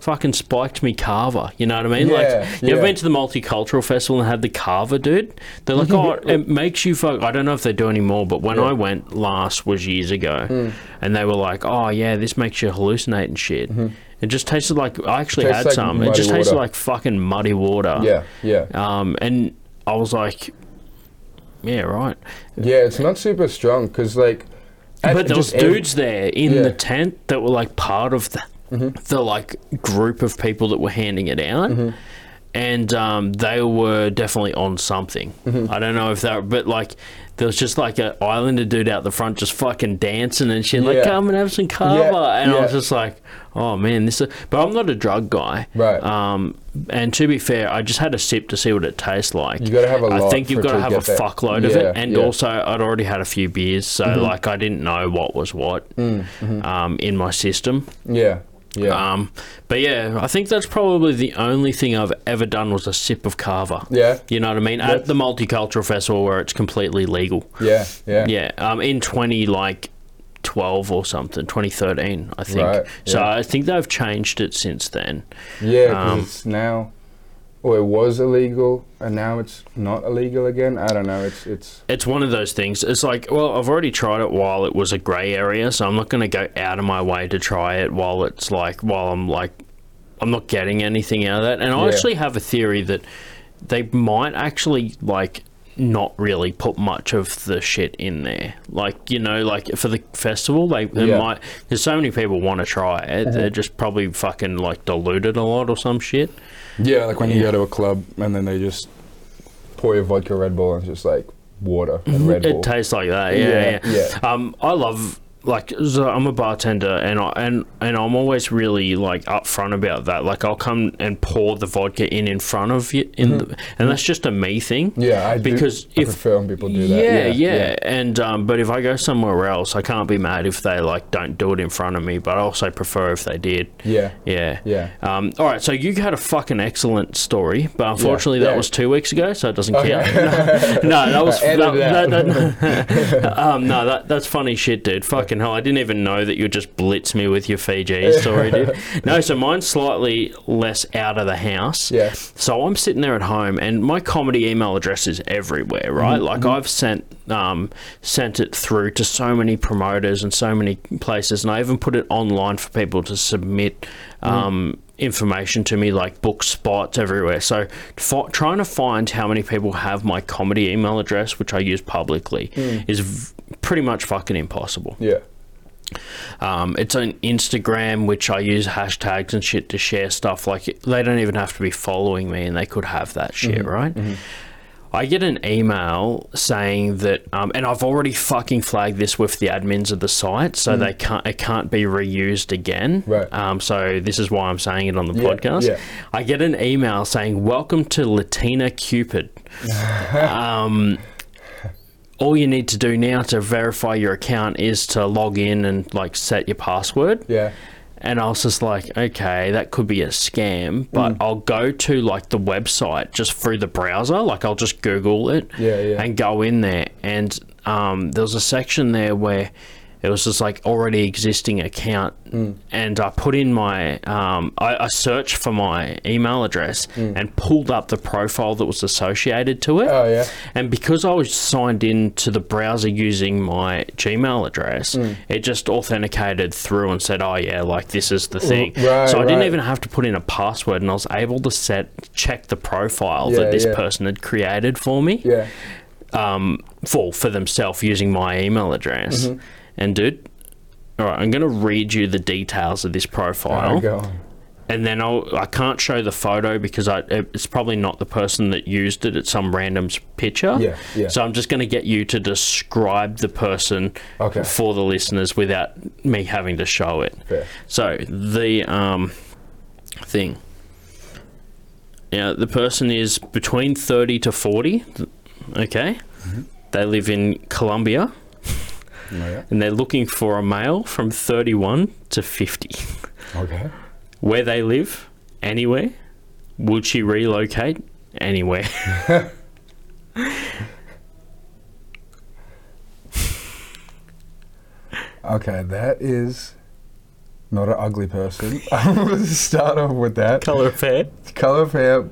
fucking spiked me kava. You know what I mean? Yeah, like, you ever been to the multicultural festival and had the kava, dude? They're like, oh, it makes you fuck. I don't know if they do anymore, but when Yeah. I went last was years ago, and they were like, oh yeah, this makes you hallucinate and shit. It just tasted like I actually had like some. It just tasted water. like fucking muddy water. Yeah, yeah, Um, and I was like, yeah, right. yeah. It's not super strong because like. But there was dudes there in Yeah. the tent that were like part of the, Mm-hmm. the like group of people that were handing it out. and um, they were definitely on something. Mm-hmm. I don't know if that, but like there was just like an Islander dude out the front just fucking dancing and shit, like Yeah. come and have some kava, Yeah, and I was yeah. just like, oh man, this. Is... But I'm not a drug guy, Right. Um, and to be fair, I just had a sip to see what it tastes like. You gotta have a I lot think you've for got to to have a get that. fuckload of Yeah, it, and yeah. Mm-hmm. also I'd already had a few beers, so like I didn't know what was what Mm-hmm. um, in my system. Yeah. Yeah. Um, but yeah, I think that's probably the only thing I've ever done was a sip of kava. yeah. You know what I mean? At the multicultural festival where it's completely legal. Yeah. Yeah. Yeah. Um, in twenty like twelve or something, twenty thirteen, I think. Right, So yeah. I think they've changed it since then. yeah Um, it's now, or it was illegal, and now it's not illegal again. I don't know. It's it's It's one of those things. It's like, well, I've already tried it while it was a grey area, so I'm not going to go out of my way to try it while it's like, while I'm like, I'm not getting anything out of that. And I Yeah. actually have a theory that they might actually like not really put much of the shit in there. Like, you know, like for the festival, they, they Yeah. might, because so many people want to try it, uh-huh. they're just probably fucking like diluted a lot or some shit. Yeah, like when you go to a club and then they just pour your vodka Red Bull and it's just like water and Red Bull. It tastes like that, yeah, Yeah, yeah. yeah. Um, I love like so I'm a bartender and I and and I'm always really like upfront about that. Like I'll come and pour the vodka in in front of you, in the, and that's just a me thing. Mm-hmm. yeah, I do- because I if prefer when people do that. yeah, yeah, and um, but if I go somewhere else, I can't be mad if they like don't do it in front of me. But I also prefer if they did. yeah, Yeah. Yeah. Um, all right. So you had a fucking excellent story, but unfortunately that yeah. was two weeks ago, so it doesn't Okay. count. no, that was that, that- that- um, no, that that's funny shit, dude. Fucking hell, I didn't even know that you just blitz me with your Fiji story, dude. No, so mine's slightly less out of the house. Yeah. So I'm sitting there at home, and my comedy email address is everywhere, right? Mm-hmm. Like I've sent um, sent it through to so many promoters and so many places, and I even put it online for people to submit. Um, information to me like book spots everywhere. So fi- trying to find how many people have my comedy email address which i use publicly hmm. is v- pretty much fucking impossible. Yeah, um, it's on Instagram, which I use hashtags and shit to share stuff. Like they don't even have to be following me, and they could have that shit, mm-hmm. right? Mm-hmm. I get an email saying that, um, and I've already fucking flagged this with the admins of the site, so they can't it can't be reused again. Right. Um, so this is why I'm saying it on the Yeah, podcast. yeah. I get an email saying, "Welcome to Latina Cupid." um, all you need to do now to verify your account is to log in and like set your password. yeah, And I was just like, okay, that could be a scam, but Mm. I'll go to like the website just through the browser. Like I'll just Google it Yeah, yeah. and go in there. And um, there was a section there where it was just like already existing account. Mm. And I put in my, um, I, I searched for my email address and pulled up the profile that was associated to it. Mm. Oh, yeah. And because I was signed in to the browser using my Gmail address, Mm. it just authenticated through and said, "Oh yeah, like this is the thing." right, so I didn't even have to put in a password, and I was able to set check the profile Yeah, that this yeah. person had created for me yeah. um, for for themselves using my email address. Mm-hmm. And dude, all right, I'm going to read you the details of this profile Oh, go and then I'll, I can't show the photo because I, it's probably not the person that used it. It's some random picture. Yeah, yeah. So I'm just going to get you to describe the person Okay. for the listeners without me having to show it. Fair. So the um, thing. Now the person is between 30 to 40. Okay. Mm-hmm. They live in Colombia Oh, yeah. and they're looking for a male from 31 to 50 Okay. where they live, anywhere. Would she relocate? Anywhere. Okay, that is not an ugly person. I'm going to start off with that. Color of hair. Color of hair,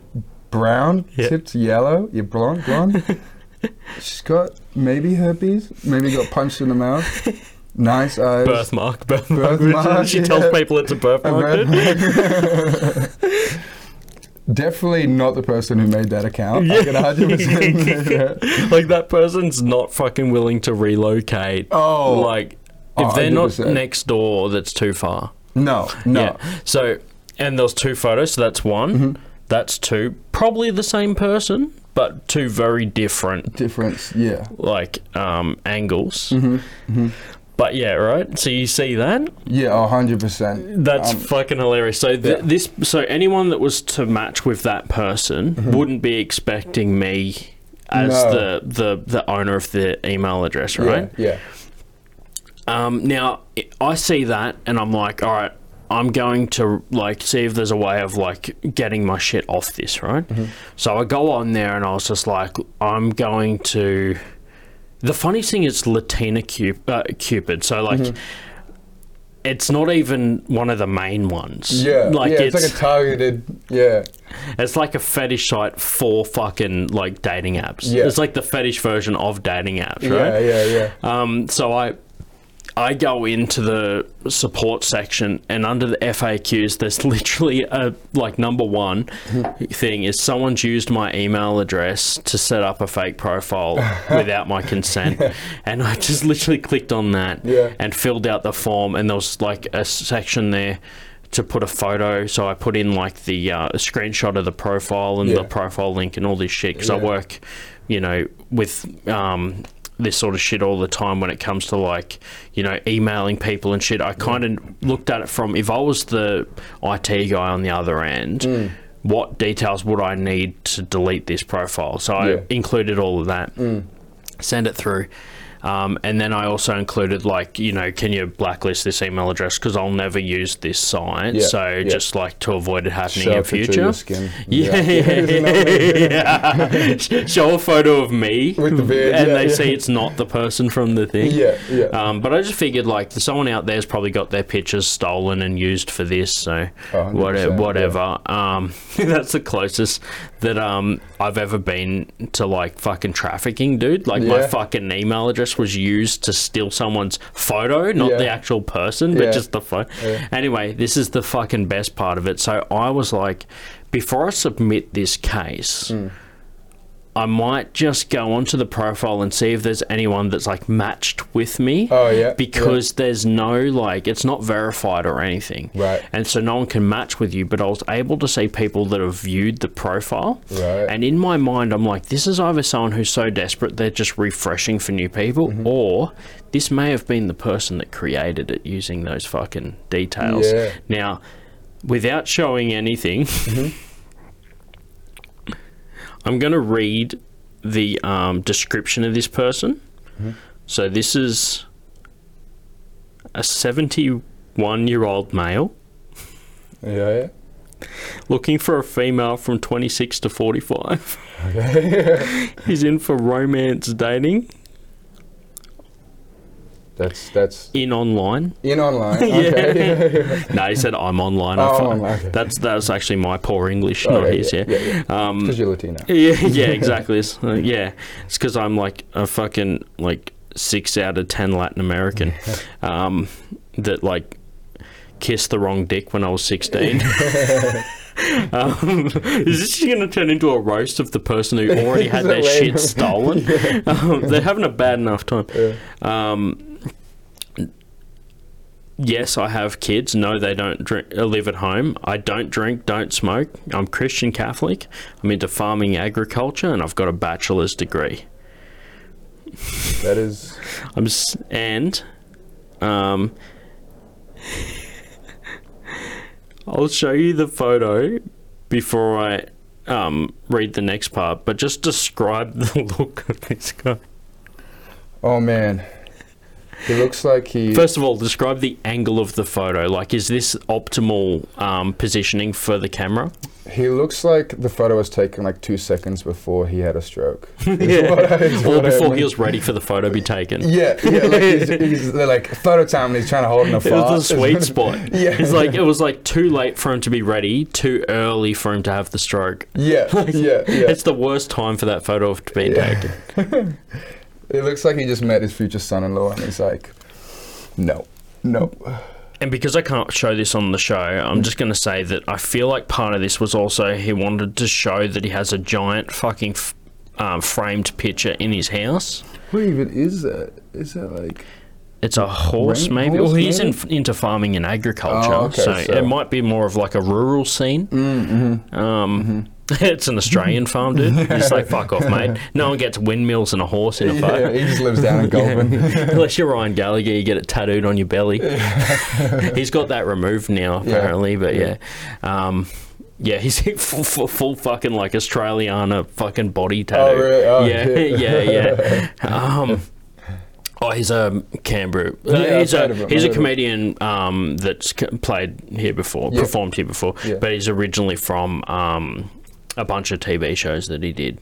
brown, Yeah. tipped yellow. You're blonde, blonde. She's got maybe herpes. Maybe got punched in the mouth. Nice eyes. Birthmark. Birthmark. Birthmark, she tells yeah. people it's a birthmark. A birthmark. Definitely not the person who made that account. I can 100% like that person's not fucking willing to relocate. Oh. Like if Oh, they're not 100%. next door, that's too far. No, no. Yeah. So and there's two photos, so that's one. Mm-hmm. That's two, probably the same person, but two very different Difference, yeah. like um, angles. Mm-hmm. But yeah, right. So you see that? Yeah, a hundred percent. That's Um, fucking hilarious. So th- yeah. this, so anyone that was to match with that person wouldn't be expecting me as No. the, the the owner of the email address, right? Yeah, Um, now I see that and I'm like, all right, I'm going to like see if there's a way of like getting my shit off this, right? So I go on there and I was just like, I'm going to. The funny thing is Latina Cup- uh, Cupid. So like. It's not even one of the main ones. yeah, yeah. like yeah it's it's, like a targeted. Yeah, it's like a fetish site for fucking like dating apps. Yeah. It's like the fetish version of dating apps, yeah, right? yeah, yeah. Um, so I I go into the support section and under the FAQs there's literally a like number one thing is someone's used my email address to set up a fake profile without my consent. And I just literally clicked on that Yeah. and filled out the form and there was like a section there to put a photo. So I put in like the uh, screenshot of the profile and Yeah. the profile link and all this shit because I work you know with um, this sort of shit all the time when it comes to like you know emailing people and shit. I kind of looked at it from if i was the it guy on the other end Mm. what details would i need to delete this profile? So i Yeah. included all of that. Send it through um, and then I also included like you know can you blacklist this email address because I'll never use this site Yeah, so yeah. just like to avoid it happening Show in a picture of future skin. yeah, amazing? yeah. Show a photo of me With the beard, and yeah, they yeah. see it's not the person from the thing. Yeah, yeah. Um, but I just figured like someone out there's probably got their pictures stolen and used for this, so Oh, 100%, whatever. yeah. whatever. Um, that's the closest that um I've ever been to like fucking trafficking, dude. Like my fucking email address was used to steal someone's photo, not Yeah. the actual person, but Yeah. just the phone. Yeah. Anyway, this is the fucking best part of it. So I was like, before I submit this case. Hmm. I might just go onto the profile and see if there's anyone that's like matched with me. Oh, yeah, Because there's no like it's not verified or anything. Right. And so no one can match with you, but I was able to see people that have viewed the profile. Right. And in my mind I'm like, this is either someone who's so desperate they're just refreshing for new people, Mm-hmm. or this may have been the person that created it using those fucking details. Yeah. Now, without showing anything Mm-hmm. I'm going to read the um, description of this person. Mm-hmm. So this is a 71 year old male yeah, yeah. looking for a female from 26 to 45. He's in for romance dating That's that's in online. in online. Okay. No, he said I'm online. I Oh, fu- online, okay. That's that's actually my poor English, Oh, not yeah, his. Yeah. yeah, yeah, yeah. Um, Because you're Latino. Yeah, yeah, exactly. It's, uh, yeah, it's because I'm like a fucking like six out of ten Latin American um, that like kissed the wrong dick when I was sixteen. um, is this going to turn into a roast of the person who already had their it shit random? stolen? um, they're having a bad enough time. Um, yes, I have kids. No, they don't drink, uh, live at home. I don't drink, don't smoke. I'm Christian Catholic. I'm into farming, agriculture, and I've got a bachelor's degree. That is. I'm s- and um, I'll show you the photo before I um, read the next part. But just describe the look of this guy. Oh man, he looks like he. First of all, describe the angle of the photo. Like, is this optimal um, positioning for the camera? He looks like the photo was taken like two seconds before he had a stroke. Yeah. I- or what I before mean. he was ready for the photo to be taken. Yeah, yeah, like he's, he's they're like photo time and he's trying to hold in a It was the sweet spot. Yeah. It's like it was like too late for him to be ready, too early for him to have the stroke. Yeah, yeah, yeah. It's the worst time for that photo to be Yeah. taken. It looks like he just met his future son-in-law and he's like, no, no. And because I can't show this on the show, I'm just going to say that I feel like part of this was also he wanted to show that he has a giant fucking f- um, framed picture in his house. What even is that? Is that like? It's a horse, Ring maybe. horse, well, he's in, into farming and agriculture, Oh, okay, so, so- it might be more of like a rural scene. Mm-hmm. Um, it's an Australian farm, dude. He's like, fuck off, mate. No one gets windmills and a horse in a Yeah, he just lives down in Goulburn. Unless you're Ryan Gallagher, you get it tattooed on your belly. he's got that removed now, Yeah. apparently. But yeah, Yeah. um, yeah, he's full, full, full fucking like Australiana fucking body tattoo. Oh, really? Oh, yeah, yeah, yeah. Um, oh, he's a Canberra. uh, Yeah, he's a him, he's a heard of him. comedian um, that's played here before, Yeah. performed here before, Yeah. but he's originally from. Um, a bunch of TV shows that he did,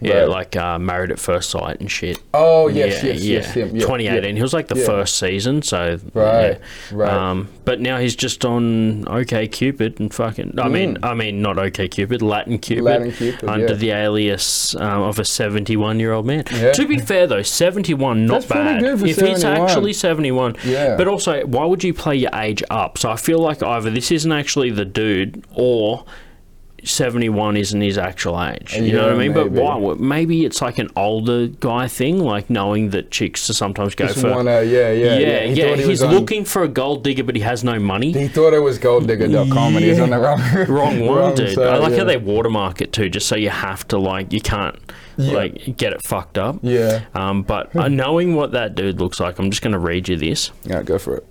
yeah, Right. like uh, Married at First Sight and shit. Oh yes, Yeah, yes, yeah. yes, him. Yeah, 2018. He was like the first season, so Right, right. Um, but now he's just on OK Cupid and fucking. I mean, I mean, not OK Cupid, Latin Cupid, Mm. Latin Cupid, under the alias um, of a 71 year old man. To be fair though, 71 not That's bad. if he's actually 71, Yeah. But also, why would you play your age up? So I feel like either this isn't actually the dude or. 71 isn't his actual age. You know what I Yeah, mean? But maybe. why? Maybe it's like an older guy thing, like knowing that chicks to sometimes go Just for. wanna, yeah, yeah, yeah, He yeah. he He's on- looking for a gold digger, but he has no money. He thought it was golddigger.com and he's on the wrong, Wrong one, wrong dude. side, I like yeah. how they watermark it too, just so you have to like you can't Yeah. like get it fucked up. Yeah. Um, but uh, knowing what that dude looks like, I'm just going to read you this Yeah, go for it.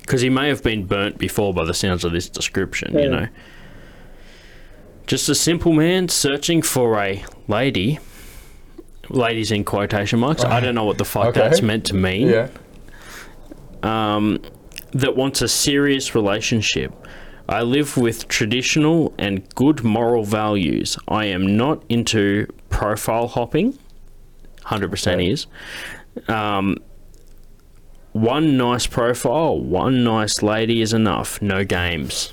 because he may have been burnt before by the sounds of this description. You know, just a simple man searching for a lady. Ladies in quotation marks. I don't know what the fuck Okay. that's meant to mean. Yeah. um, that wants a serious relationship. I live with traditional and good moral values. I am not into profile hopping. 100% Okay. is. Um, one nice profile, one nice lady is enough. No games.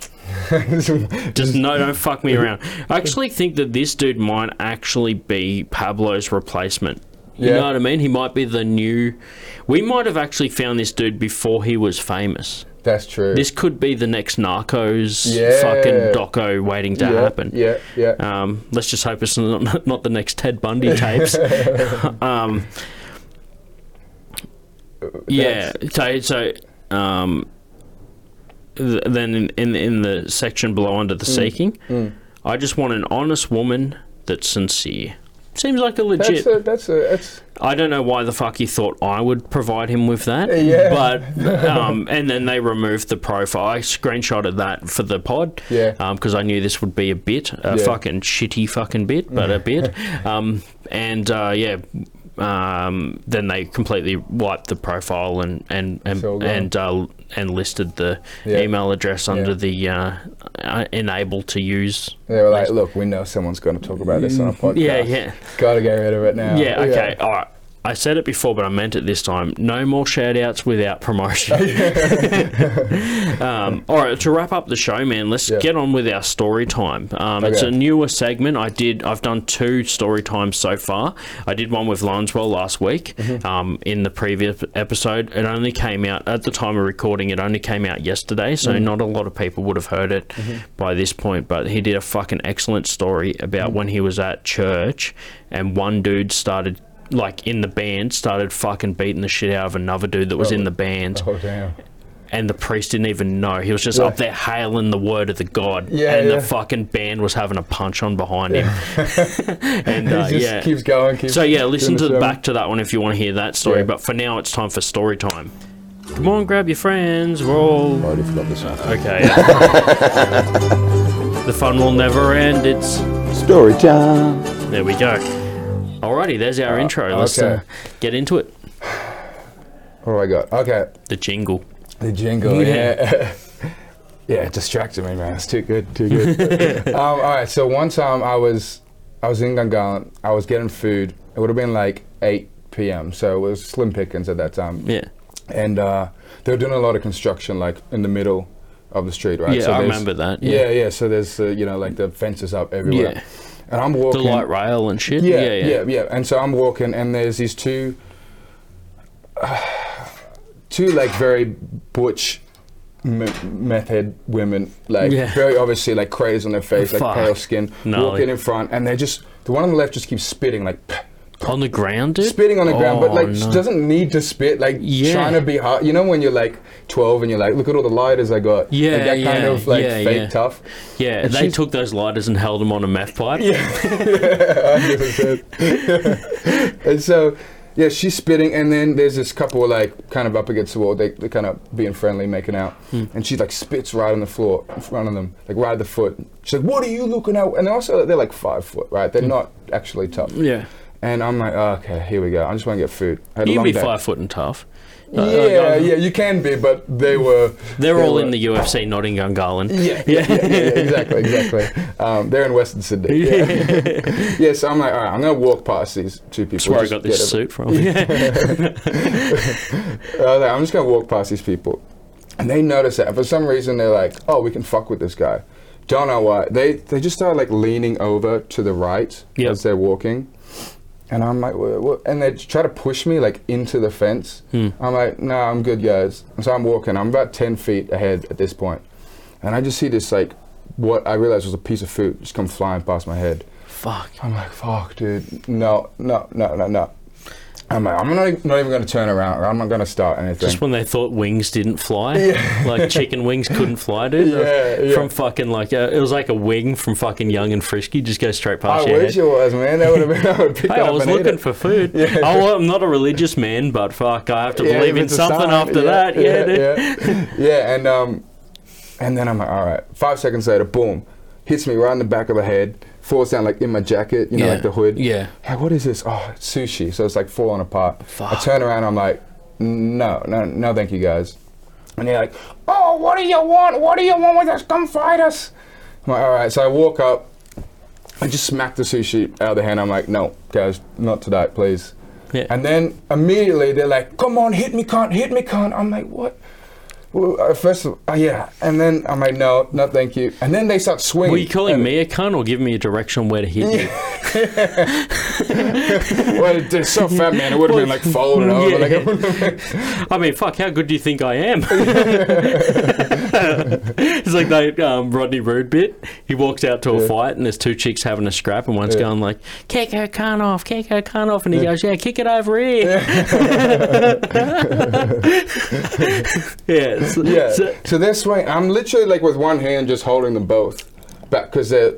Just no, don't fuck me around. I actually think that this dude might actually be Pablo's replacement. You Yeah. know what I mean? He might be the new. We might have actually found this dude before he was famous. That's true. This could be the next Narcos Yeah. fucking doco waiting to yeah, happen. Yeah, yeah. Um, let's just hope it's not, not the next Ted Bundy tapes. um, yeah. So, so um, th- then in, in in the section below under Mm. the seeking, I just want an honest woman that's sincere. Seems like a legit. That's a, that's a, that's, I don't know why the fuck he thought I would provide him with that. Yeah. But um, and then they removed the profile. I screenshotted that for the pod. Yeah. Because I knew this would be a bit, a Yeah. fucking shitty fucking bit, but a bit. Um, and uh, yeah. Um, then they completely wiped the profile and and and and, uh, and listed the Yeah. email address under Yeah. the uh, uh, enable to use. they were like, look, we know someone's going to talk about this on a podcast. Yeah, yeah. Got to get rid of it now. Yeah, okay, all right. I said it before, but I meant it this time. No more shout outs without promotion. um, all right, to wrap up the show, man, let's Yeah. get on with our story time. Um, It's a newer segment. I did. I've done two story times so far. I did one with Lonswell last week. Mm-hmm. Um, in the previous episode, it only came out at the time of recording. It only came out yesterday, so Mm-hmm. not a lot of people would have heard it by this point. But he did a fucking excellent story about Mm. when he was at church and one dude started. Like in the band, started fucking beating the shit out of another dude that was in the band Oh, damn. and the priest didn't even know. He was just Yeah. up there hailing the word of the god, Yeah, and yeah. the fucking band was having a punch on behind him. and uh, he just yeah, keeps going. Keeps so yeah, listen to the the back to that one if you want to hear that story. Yeah. But for now, it's time for story time. Come on, grab your friends. We're all already forgot this one. okay. the fun will never end. It's Story time. there we go. Alrighty, there's our intro. Let's uh, get into it. What do I got? Okay. The jingle. The jingle, yeah. yeah, it distracted me, man. It's too good, too good. um, all right, so one time I was, I was in Gungahlin. I was getting food. It would have been like 8 p.m., so it was slim pickings at that time. Yeah, And uh, they were doing a lot of construction, like in the middle of the street, right? yeah, so I remember that. Yeah, Yeah, yeah. So there's, uh, you know, like the fences up everywhere. Yeah. And I'm the walking. light rail and shit. Yeah, yeah, yeah, yeah, And so I'm walking, and there's these two, two like very butch, m- meth head women, like Yeah. very obviously like craze on their face, like Fuck. pale skin, walking in front, and they just the one on the left just keeps spitting like. On the ground, dude. spitting on the ground, but Oh, like she no. doesn't need to spit. Like Yeah. trying to be hard. You know when you're like 12 and you're like, look at all the lighters I got. Yeah, like, that kind yeah, of like yeah, fake yeah. tough. Yeah, And they she's- took those lighters and held them on a meth pipe. Yeah, 100%. and so, yeah, she's spitting, and then there's this couple like kind of up against the wall. They they kind of being friendly, making out, Hmm. and she like spits right on the floor in front of them, like right at the foot. She's like, "What are you looking at?" And also they're like five foot, right? They're not actually tough. Hmm. Yeah. And I'm like, oh, okay, here we go. I just want to get food. I had a You can be day. five foot and tough. Uh, Yeah, like, yeah, you can be, but they were. They're they all were- in the UFC, not in Gungahlin. Yeah, yeah, yeah, yeah, yeah, exactly, exactly. Um, they're in Western Sydney. Yeah. yeah, so I'm like, all right, I'm gonna walk past these two people. That's where I got this suit from. Was like, I'm just gonna walk past these people, and they notice that. And for some reason, they're like, "Oh, we can fuck with this guy." Don't know why. They they just start like leaning over to the right Yep. as they're walking, and I'm like, what, what? and they try to push me like into the fence. Hmm. I'm like, no, I'm good, guys. And so I'm walking. I'm about ten feet ahead at this point, and I just see this like, what I realized was a piece of fruit just come flying past my head. Fuck. I'm like, fuck, dude. No, no, no, no, no. I'm like, I'm not, not even going to turn around. I'm not going to start anything. Just when they thought wings didn't fly, Yeah. like chicken wings couldn't fly, dude. Yeah, yeah. From fucking like a, it was like a wing from fucking Young and Frisky, just go straight past I your wish head. it was, man. That would have been. I would pick Hey, I was looking for food. Yeah. Oh, well, I'm not a religious man, but fuck, I have to Yeah, believe in something after that. Yeah, dude. yeah, yeah. yeah, and um, and then I'm like, all right. Five seconds later, boom, hits me right in the back of the head. Falls down like in my jacket, you know, Yeah. like the hood. Yeah. Hey, what is this? Oh, it's sushi. So it's like falling apart. Fuck. I turn around. I'm like, no, no, no, thank you guys. And they're like, oh, what do you want? What do you want with us? Come fight us. I'm like, all right. So I walk up. I just smack the sushi out of the hand. I'm like, no, guys, not today, please. Yeah. And then immediately they're like, come on, hit me, cunt, hit me, cunt. I'm like, what? Well, uh, first, of, uh, yeah. And then I'm like, no, no, thank you. And then they start swinging. Were you calling And- me a cunt or giving me a direction where to hit you? well, they're so fat, man. It would have been like folded over. Like, it wouldn't have been- I mean, fuck, how good do you think I am? it's like that um, Rodney Rude bit. He walks out to a Yeah. fight and there's two chicks having a scrap and one's Yeah. going like, kick her cunt off, kick her cunt off. And he goes, yeah, kick it over here. Yeah. yeah. so- So they're. I'm literally like with one hand just holding them both back because they're,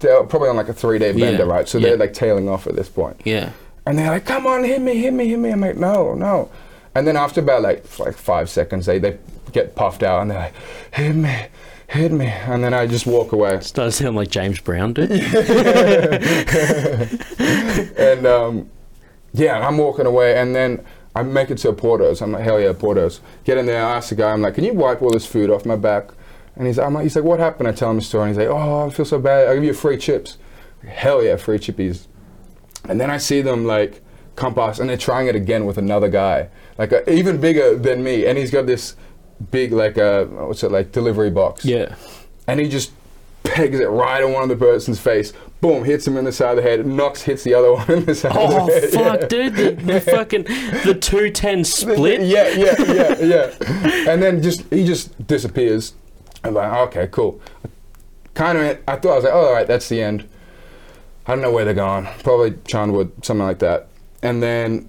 they're probably on like a three day bender, Yeah. right? So Yeah. they're like tailing off at this point. yeah. And they're like, come on, hit me, hit me, hit me. I'm like, no, no. And then after about like like five seconds, they, they get puffed out and they're like, hit me, hit me. And then I just walk away. It Does sound like James Brown, dude? and um, yeah, I'm walking away, and then I make it to a Portos. I'm like, hell yeah, Portos. Get in there, I ask the guy, I'm like, can you wipe all this food off my back? And he's, I'm like, he's like, what happened? I tell him the story, and he's like, oh, I feel so bad. I'll give you free chips. Hell yeah, free chippies. And then I see them like come past, and they're trying it again with another guy, like uh, even bigger than me, and he's got this big like uh, what's it like delivery box yeah. and he just pegs it right on one of the person's face. Boom, hits him in the side of the head. Knocks, hits the other one in the side of Oh, the head. Oh, fuck, yeah. dude. The, the fucking, the 210 split. Yeah, yeah, yeah, yeah. and then just he just disappears. I'm like, okay, cool. Kind of, I thought I was like, oh, all right, that's the end. I don't know where they're going. Probably Charnwood, something like that. And then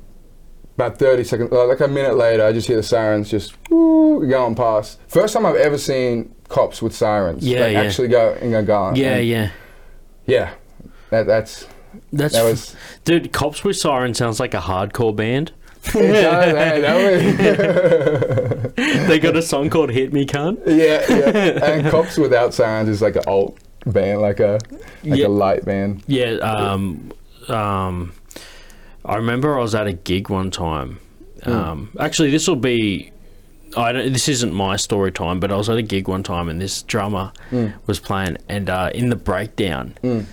about 30 seconds, like a minute later, I just hear the sirens just woo, going past. First time I've ever seen cops with sirens. Yeah, like yeah. actually go and go. Yeah, and- yeah. Yeah, that, that's That's that was. dude. Cops with Siren sounds like a hardcore band. It does, hey, that was- They got a song called "Hit Me, Cunt." yeah, yeah. And cops without sirens is like an alt band, like a like Yeah. a light band. Yeah. Um. Um. I remember I was at a gig one time. Hmm. Um. Actually, this will be. I don't, this isn't my story time, but I was at a gig one time and this drummer Mm. was playing, and uh, in the breakdown, Mm.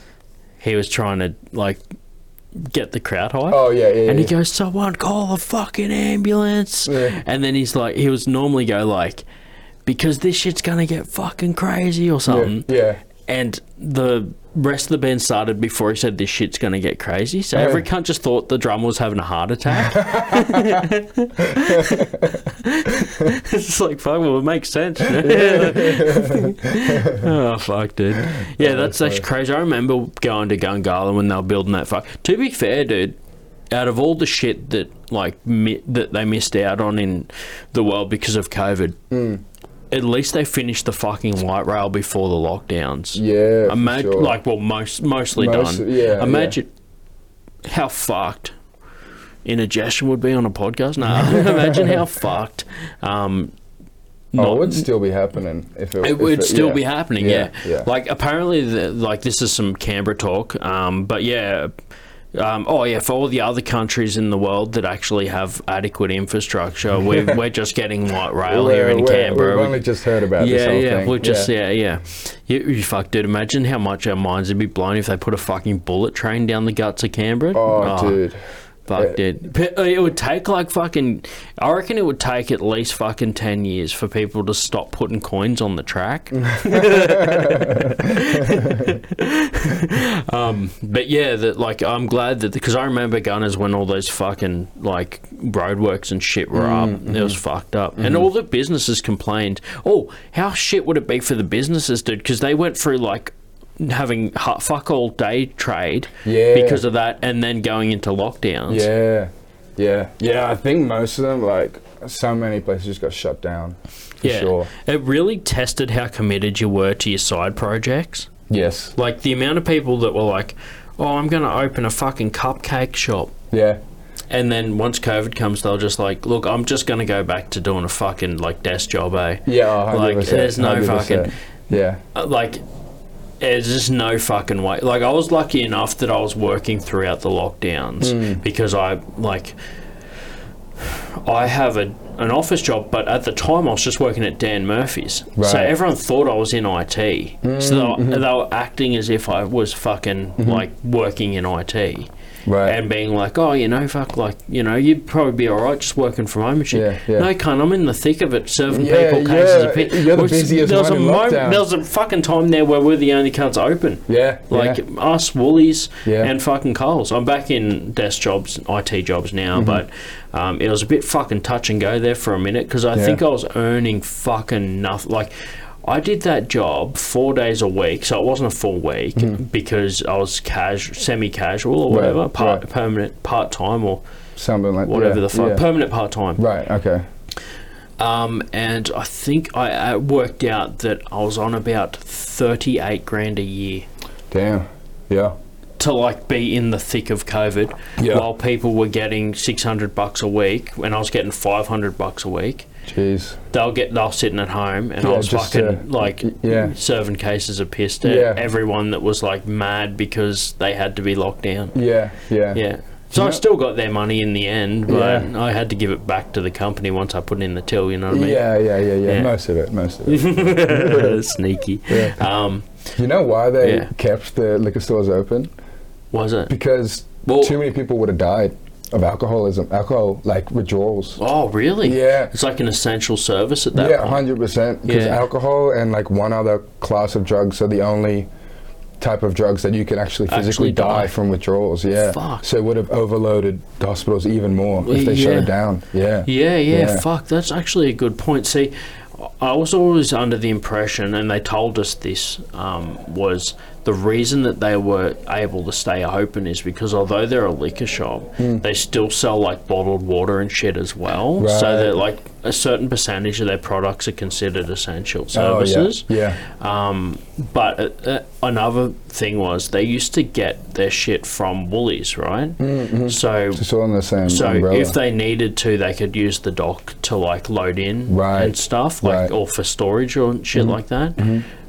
He was trying to like get the crowd high. Oh yeah, yeah. And he goes, "Someone call a fucking ambulance!" Yeah. And then he's like, he was normally go like, "Because this shit's gonna get fucking crazy" or something. yeah, yeah. And the rest of the band started before he said, "This shit's gonna get crazy." So Yeah. every cunt just thought the drummer was having a heart attack. it's just like fuck. Well, it makes sense. oh fuck, dude. Yeah, that's that's crazy. I remember going to Gungahlin when they were building that fuck. To be fair, dude, out of all the shit that like mi- that they missed out on in the world because of COVID, Mm. At least they finished the fucking light rail before the lockdowns. Yeah, Imagine, sure. like, well, most mostly Most- done. yeah, Imagine how fucked indigestion would be on a podcast. No, imagine how fucked. Um, Oh, it would still be happening if it, it would still yeah. be happening, yeah. yeah. Like apparently, the, like this is some Canberra talk, um, but yeah. Um, oh yeah, for all the other countries in the world that actually have adequate infrastructure, we're, we're just getting light rail here in Canberra. We've only just heard about this yeah, whole yeah, we're just yeah, yeah. You, you fuck, dude. Imagine how much our minds would be blown if they put a fucking bullet train down the guts of Canberra. Oh, dude. Fuck, Yeah. dude. Uh, It would take like fucking. I reckon it would take at least fucking ten years for people to stop putting coins on the track. um, but yeah, that like I'm glad that because I remember Gunners when all those fucking like roadworks and shit were up. It was fucked up, and all the businesses complained. Oh, how shit would it be for the businesses, dude? Because they went through like having fuck all day trade Yeah. because of that, and then going into lockdowns. Yeah, yeah, yeah. I think most of them, like, so many places just got shut down. For Yeah. sure. It really tested how committed you were to your side projects. Yes. Like the amount of people that were like, "Oh, I'm going to open a fucking cupcake shop." Yeah. And then once COVID comes, they'll just like, look, I'm just going to go back to doing a fucking like desk job, eh? Yeah. oh, 100%, Like, there's no 100%. fucking, Yeah. uh, like, there's just no fucking way. Like, I was lucky enough that I was working throughout the lockdowns Mm. because I, like, I have a, an office job, but at the time I was just working at Dan Murphy's. So Right. Mm, everyone thought I was in IT. So they were, they were acting as if I was fucking, like, working in IT Mm-hmm. Right. and being like, oh, you know, fuck, like, you know, you'd probably be all right just working from home and shit. Yeah, yeah. No, cunt, I'm in the thick of it, serving Yeah, people cases of piss. you're the busiest there was one a in moment, lockdown. there was a fucking time there where we're the only cunts open. yeah. Like us, Woolies, and fucking Coles. I'm back in desk jobs, IT jobs now, Mm-hmm. but um, it was a bit fucking touch and go there for a minute because I think I was earning fucking nothing. Like, I did that job four days a week, so it wasn't a full week because I was casual, semi-casual or Mm-hmm. Right, whatever, part right. permanent, part time or Something like whatever yeah, the fuck, yeah. permanent part time. Right. Okay. Um, and I think I, I worked out that I was on about thirty-eight grand a year Damn. Yeah. to like be in the thick of COVID, Yeah. while people were getting six hundred bucks a week, and I was getting five hundred bucks a week. Jeez. They'll get they're sitting at home, and I was fucking uh, like yeah. serving cases of piss to Yeah. everyone that was like mad because they had to be locked down. Yeah. Yeah. Yeah. So I still got their money in the end, but Yeah. I had to give it back to the company once I put it in the till. You know what I mean? Yeah, yeah, yeah, yeah, Yeah. Most of it, most of it. Sneaky. Yeah. Um, You know why they Yeah. kept the liquor stores open? was it? Because Well- too many people would have died of alcoholism, alcohol like withdrawals. Oh, really? Yeah. It's like an essential service at that yeah, hundred percent. Because Yeah. alcohol and like one other class of drugs are the only type of drugs that you can actually physically Actually die. die. from withdrawals. Yeah. Fuck. So it would have overloaded the hospitals even more if they shut it down. Yeah. Yeah, yeah, Yeah. fuck, that's actually a good point. See, I was always under the impression, and they told us this, um, was the reason that they were able to stay open is because although they're a liquor shop, they still sell like bottled water and shit as well. Right. So that like a certain percentage of their products are considered essential services. Oh, yeah. Yeah. Um, but uh, uh, another thing was they used to get their shit from Woolies, right? Mm-hmm. So It's all in the same so umbrella. if they needed to, they could use the dock to like load in Right. and stuff, like Right. Mm-hmm. or for storage or shit like that.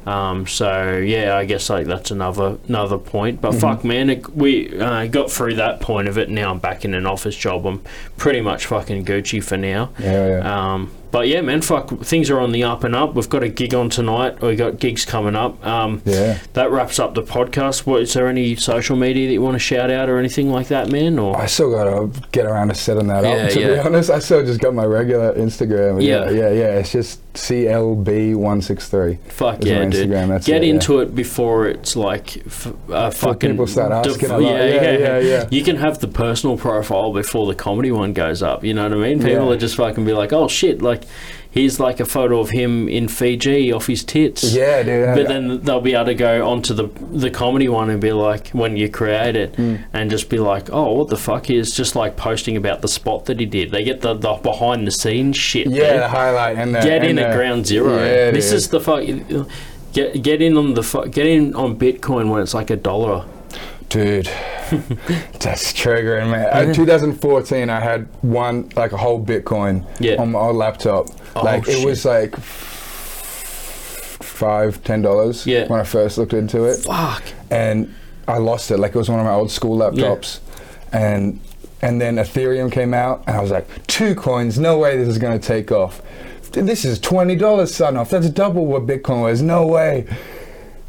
Um, so yeah, I guess like that's another another point. Mm-hmm. But fuck, man, it, we uh, got through that point of it. Now I'm back in an office job. I'm pretty much fucking Gucci for now. Yeah, yeah. Um, but yeah, man, fuck, things are on the up and up. We've got a gig on tonight. We got gigs coming up. Um, Yeah. That wraps up the podcast. What is there any social media that you want to shout out or anything like that, man? Or I still gotta get around to setting that Yeah, up. To be yeah. honest, I still just got my regular Instagram. Yeah, yeah, yeah. It's just CLB one six three. Fuck yeah, dude. Instagram, that's Get it, yeah. into it before it's like f- uh, fucking. people start def- asking a lot. Yeah, yeah, yeah. You can have the personal profile before the comedy one goes up. You know what I mean? People Yeah. are just fucking be like, oh shit, like here's like a photo of him in Fiji off his tits. Yeah, dude. But then they'll be able to go onto the the comedy one and be like, when you create it, Mm. and just be like, oh, what the fuck? is just like posting about the spot that he did. They get the, the behind the scenes shit. yeah, dude. the highlight and the, get and in at the- ground zero. Yeah, this dude. is the fuck. Get get in on the fu- get in on Bitcoin when it's like a dollar. Dude, that's triggering, man. Uh, 2014, I had one, like a whole Bitcoin Yeah. on my old laptop. Oh, like, it was like five, ten dollars Yeah. when I first looked into it. Fuck. And I lost it. Like, it was one of my old school laptops. And and then Ethereum came out, and I was like, two coins, no way this is going to take off. This is $20, son off. That's double what Bitcoin was. No way.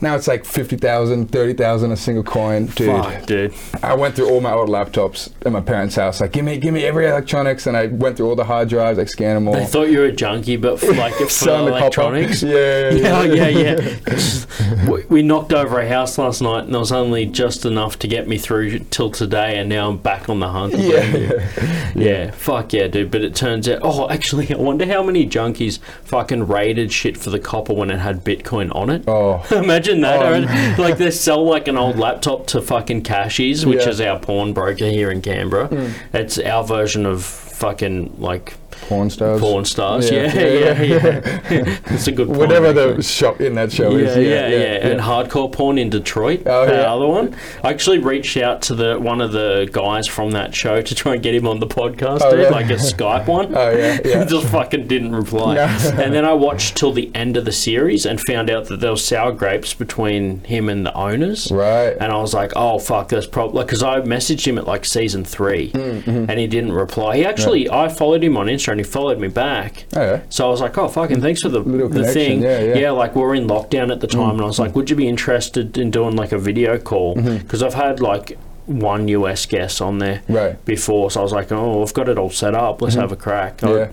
Now it's like 50,000, 30,000 a single coin. Dude, Fuck, dude. I went through all my old laptops at my parents' house. Like, give me, give me every electronics, and I went through all the hard drives, like scan them all. They thought you were a junkie, but for like for electronics. Yeah, yeah, Yeah, yeah, yeah. we, we knocked over a house last night, and there was only just enough to get me through till today, and now I'm back on the hunt. yeah, yeah. Yeah, fuck yeah, dude. But it turns out, oh, actually, I wonder how many junkies fucking raided shit for the copper when it had Bitcoin on it. Oh, Imagine that. Oh, right? like they sell like an old laptop to fucking Cashies, which Yeah. Mm. is our pawnbroker here in Canberra. It's our version of fucking like Pawn Stars. Pawn Stars. Yeah, Yeah, yeah, yeah. it's a good. Whatever pawn, the shop in that show is. yeah, yeah, yeah. and Hardcore Pawn in Detroit. Oh, the yeah. other one. I actually reached out to the one of the guys from that show to try and get him on the podcast, Oh, dude, like a Skype one. Oh, yeah, yeah. Just fucking didn't reply. No. and then I watched till the end of the series and found out that there was sour grapes between him and the owners. Right. And I was like, oh fuck, that's probably because I messaged him at like season 3 Mm-hmm. and he didn't reply. He actually, I followed him on And he followed me back. Oh, yeah. So I was like, oh, fucking thanks for the, Little the connection, thing. yeah, yeah. like we're in lockdown at the time, and I Mm. was like, would you be interested in doing like a video call? Mm-hmm. Because I've had like one US guest on there Right. before, so I was like, oh, I've got it all set up. Let's have a crack. Mm-hmm. Yeah.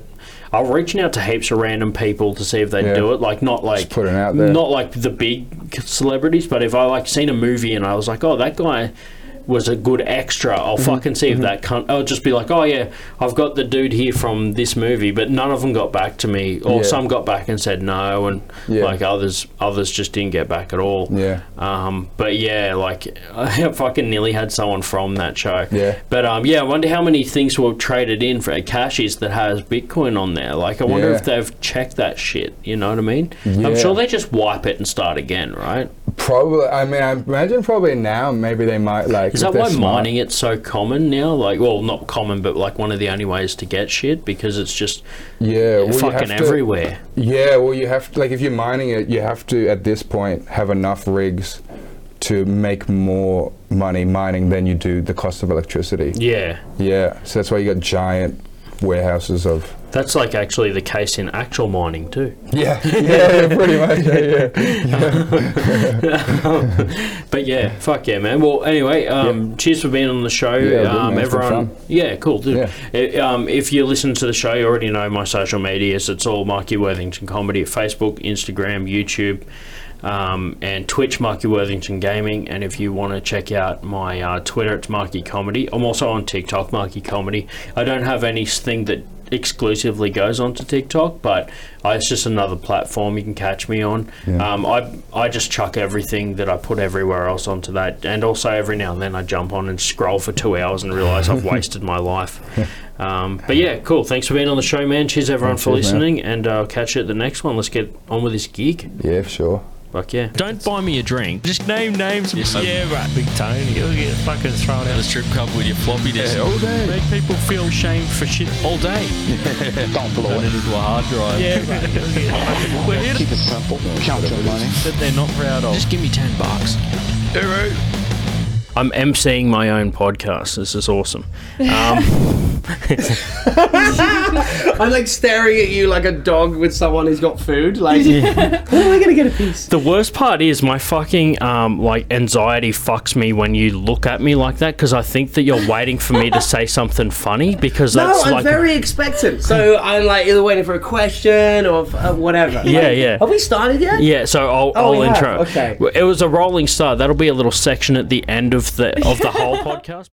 I was reaching out to heaps of random people to see if they'd Yeah. do it. Like not like put out there. not like the big celebrities, but if I like seen a movie and I was like, oh, that guy was a good extra, I'll Mm-hmm. fucking see if that cunt. I'll just be like, oh yeah, I've got the dude here from this movie, but none of them got back to me, or Yeah. some got back and said no, and Yeah. like others, others just didn't get back at all. Yeah. Um, but yeah, like I fucking nearly had someone from that show. Yeah. But um, yeah, I wonder how many things were traded in for cashies that has Bitcoin on there. Like, I wonder Yeah. if they've checked that shit. You know what I mean? Yeah. I'm sure they just wipe it and start again, right? Probably. I mean, I imagine probably now maybe they might like. Is that why smart- mining it's so common now? Like, well, not common, but like one of the only ways to get shit because it's just Yeah. Well, fucking have to- everywhere. Yeah, well, you have to, like, if you're mining it, you have to, at this point, have enough rigs to make more money mining than you do the cost of electricity. Yeah. Yeah, so that's why you got giant warehouses of. That's like actually the case in actual mining too. Yeah, yeah, pretty much. Yeah, yeah. But yeah, fuck yeah, man. Well, anyway, um, cheers for being on the show. Yeah, um, man. It's been everyone, yeah, cool, dude. Yeah. Uh, um, if you listen to the show, you already know my social medias. It's all Marky Worthington Comedy at Facebook, Instagram, YouTube. Um, and Twitch, Marky Worthington Gaming. And if you want to check out my uh, Twitter, it's Marky Comedy. I'm also on TikTok, Marky Comedy. I don't have anything that exclusively goes onto TikTok, but uh, it's just another platform you can catch me on. Yeah. Um, I I just chuck everything that I put everywhere else onto that, and also every now and then I jump on and scroll for two hours and realize I've wasted my life. Um, but yeah, cool. Thanks for being on the show, man. Cheers everyone for cheers, man. listening, and uh, I'll catch you at the next one. Let's get on with this gig. yeah, for sure. Fuck yeah. Don't buy me a drink. Just name names. yeah, right. Big Tony. You'll get fucking thrown out. a strip club with your floppy disk. all day. Make people feel shame for shit all day. Don't blow it into a hard drive. Yeah, right. You'll get fucking- We're here to- Keep it simple. Count your money. that they're not proud of. Just give me ten bucks. I'm emceeing my own podcast. This is awesome. Um, I'm like staring at you like a dog with someone who's got food. Like, when am I gonna get a piece? The worst part is my fucking um, like anxiety fucks me when you look at me like that because I think that you're waiting for me to say something funny because No, that's I'm like very expectant. So I'm like either waiting for a question or uh, whatever. Yeah, Like, yeah. Have we started yet? yeah. So I'll, Oh, I'll we have, intro. okay. It was a rolling start. That'll be a little section at the end of the of the whole podcast.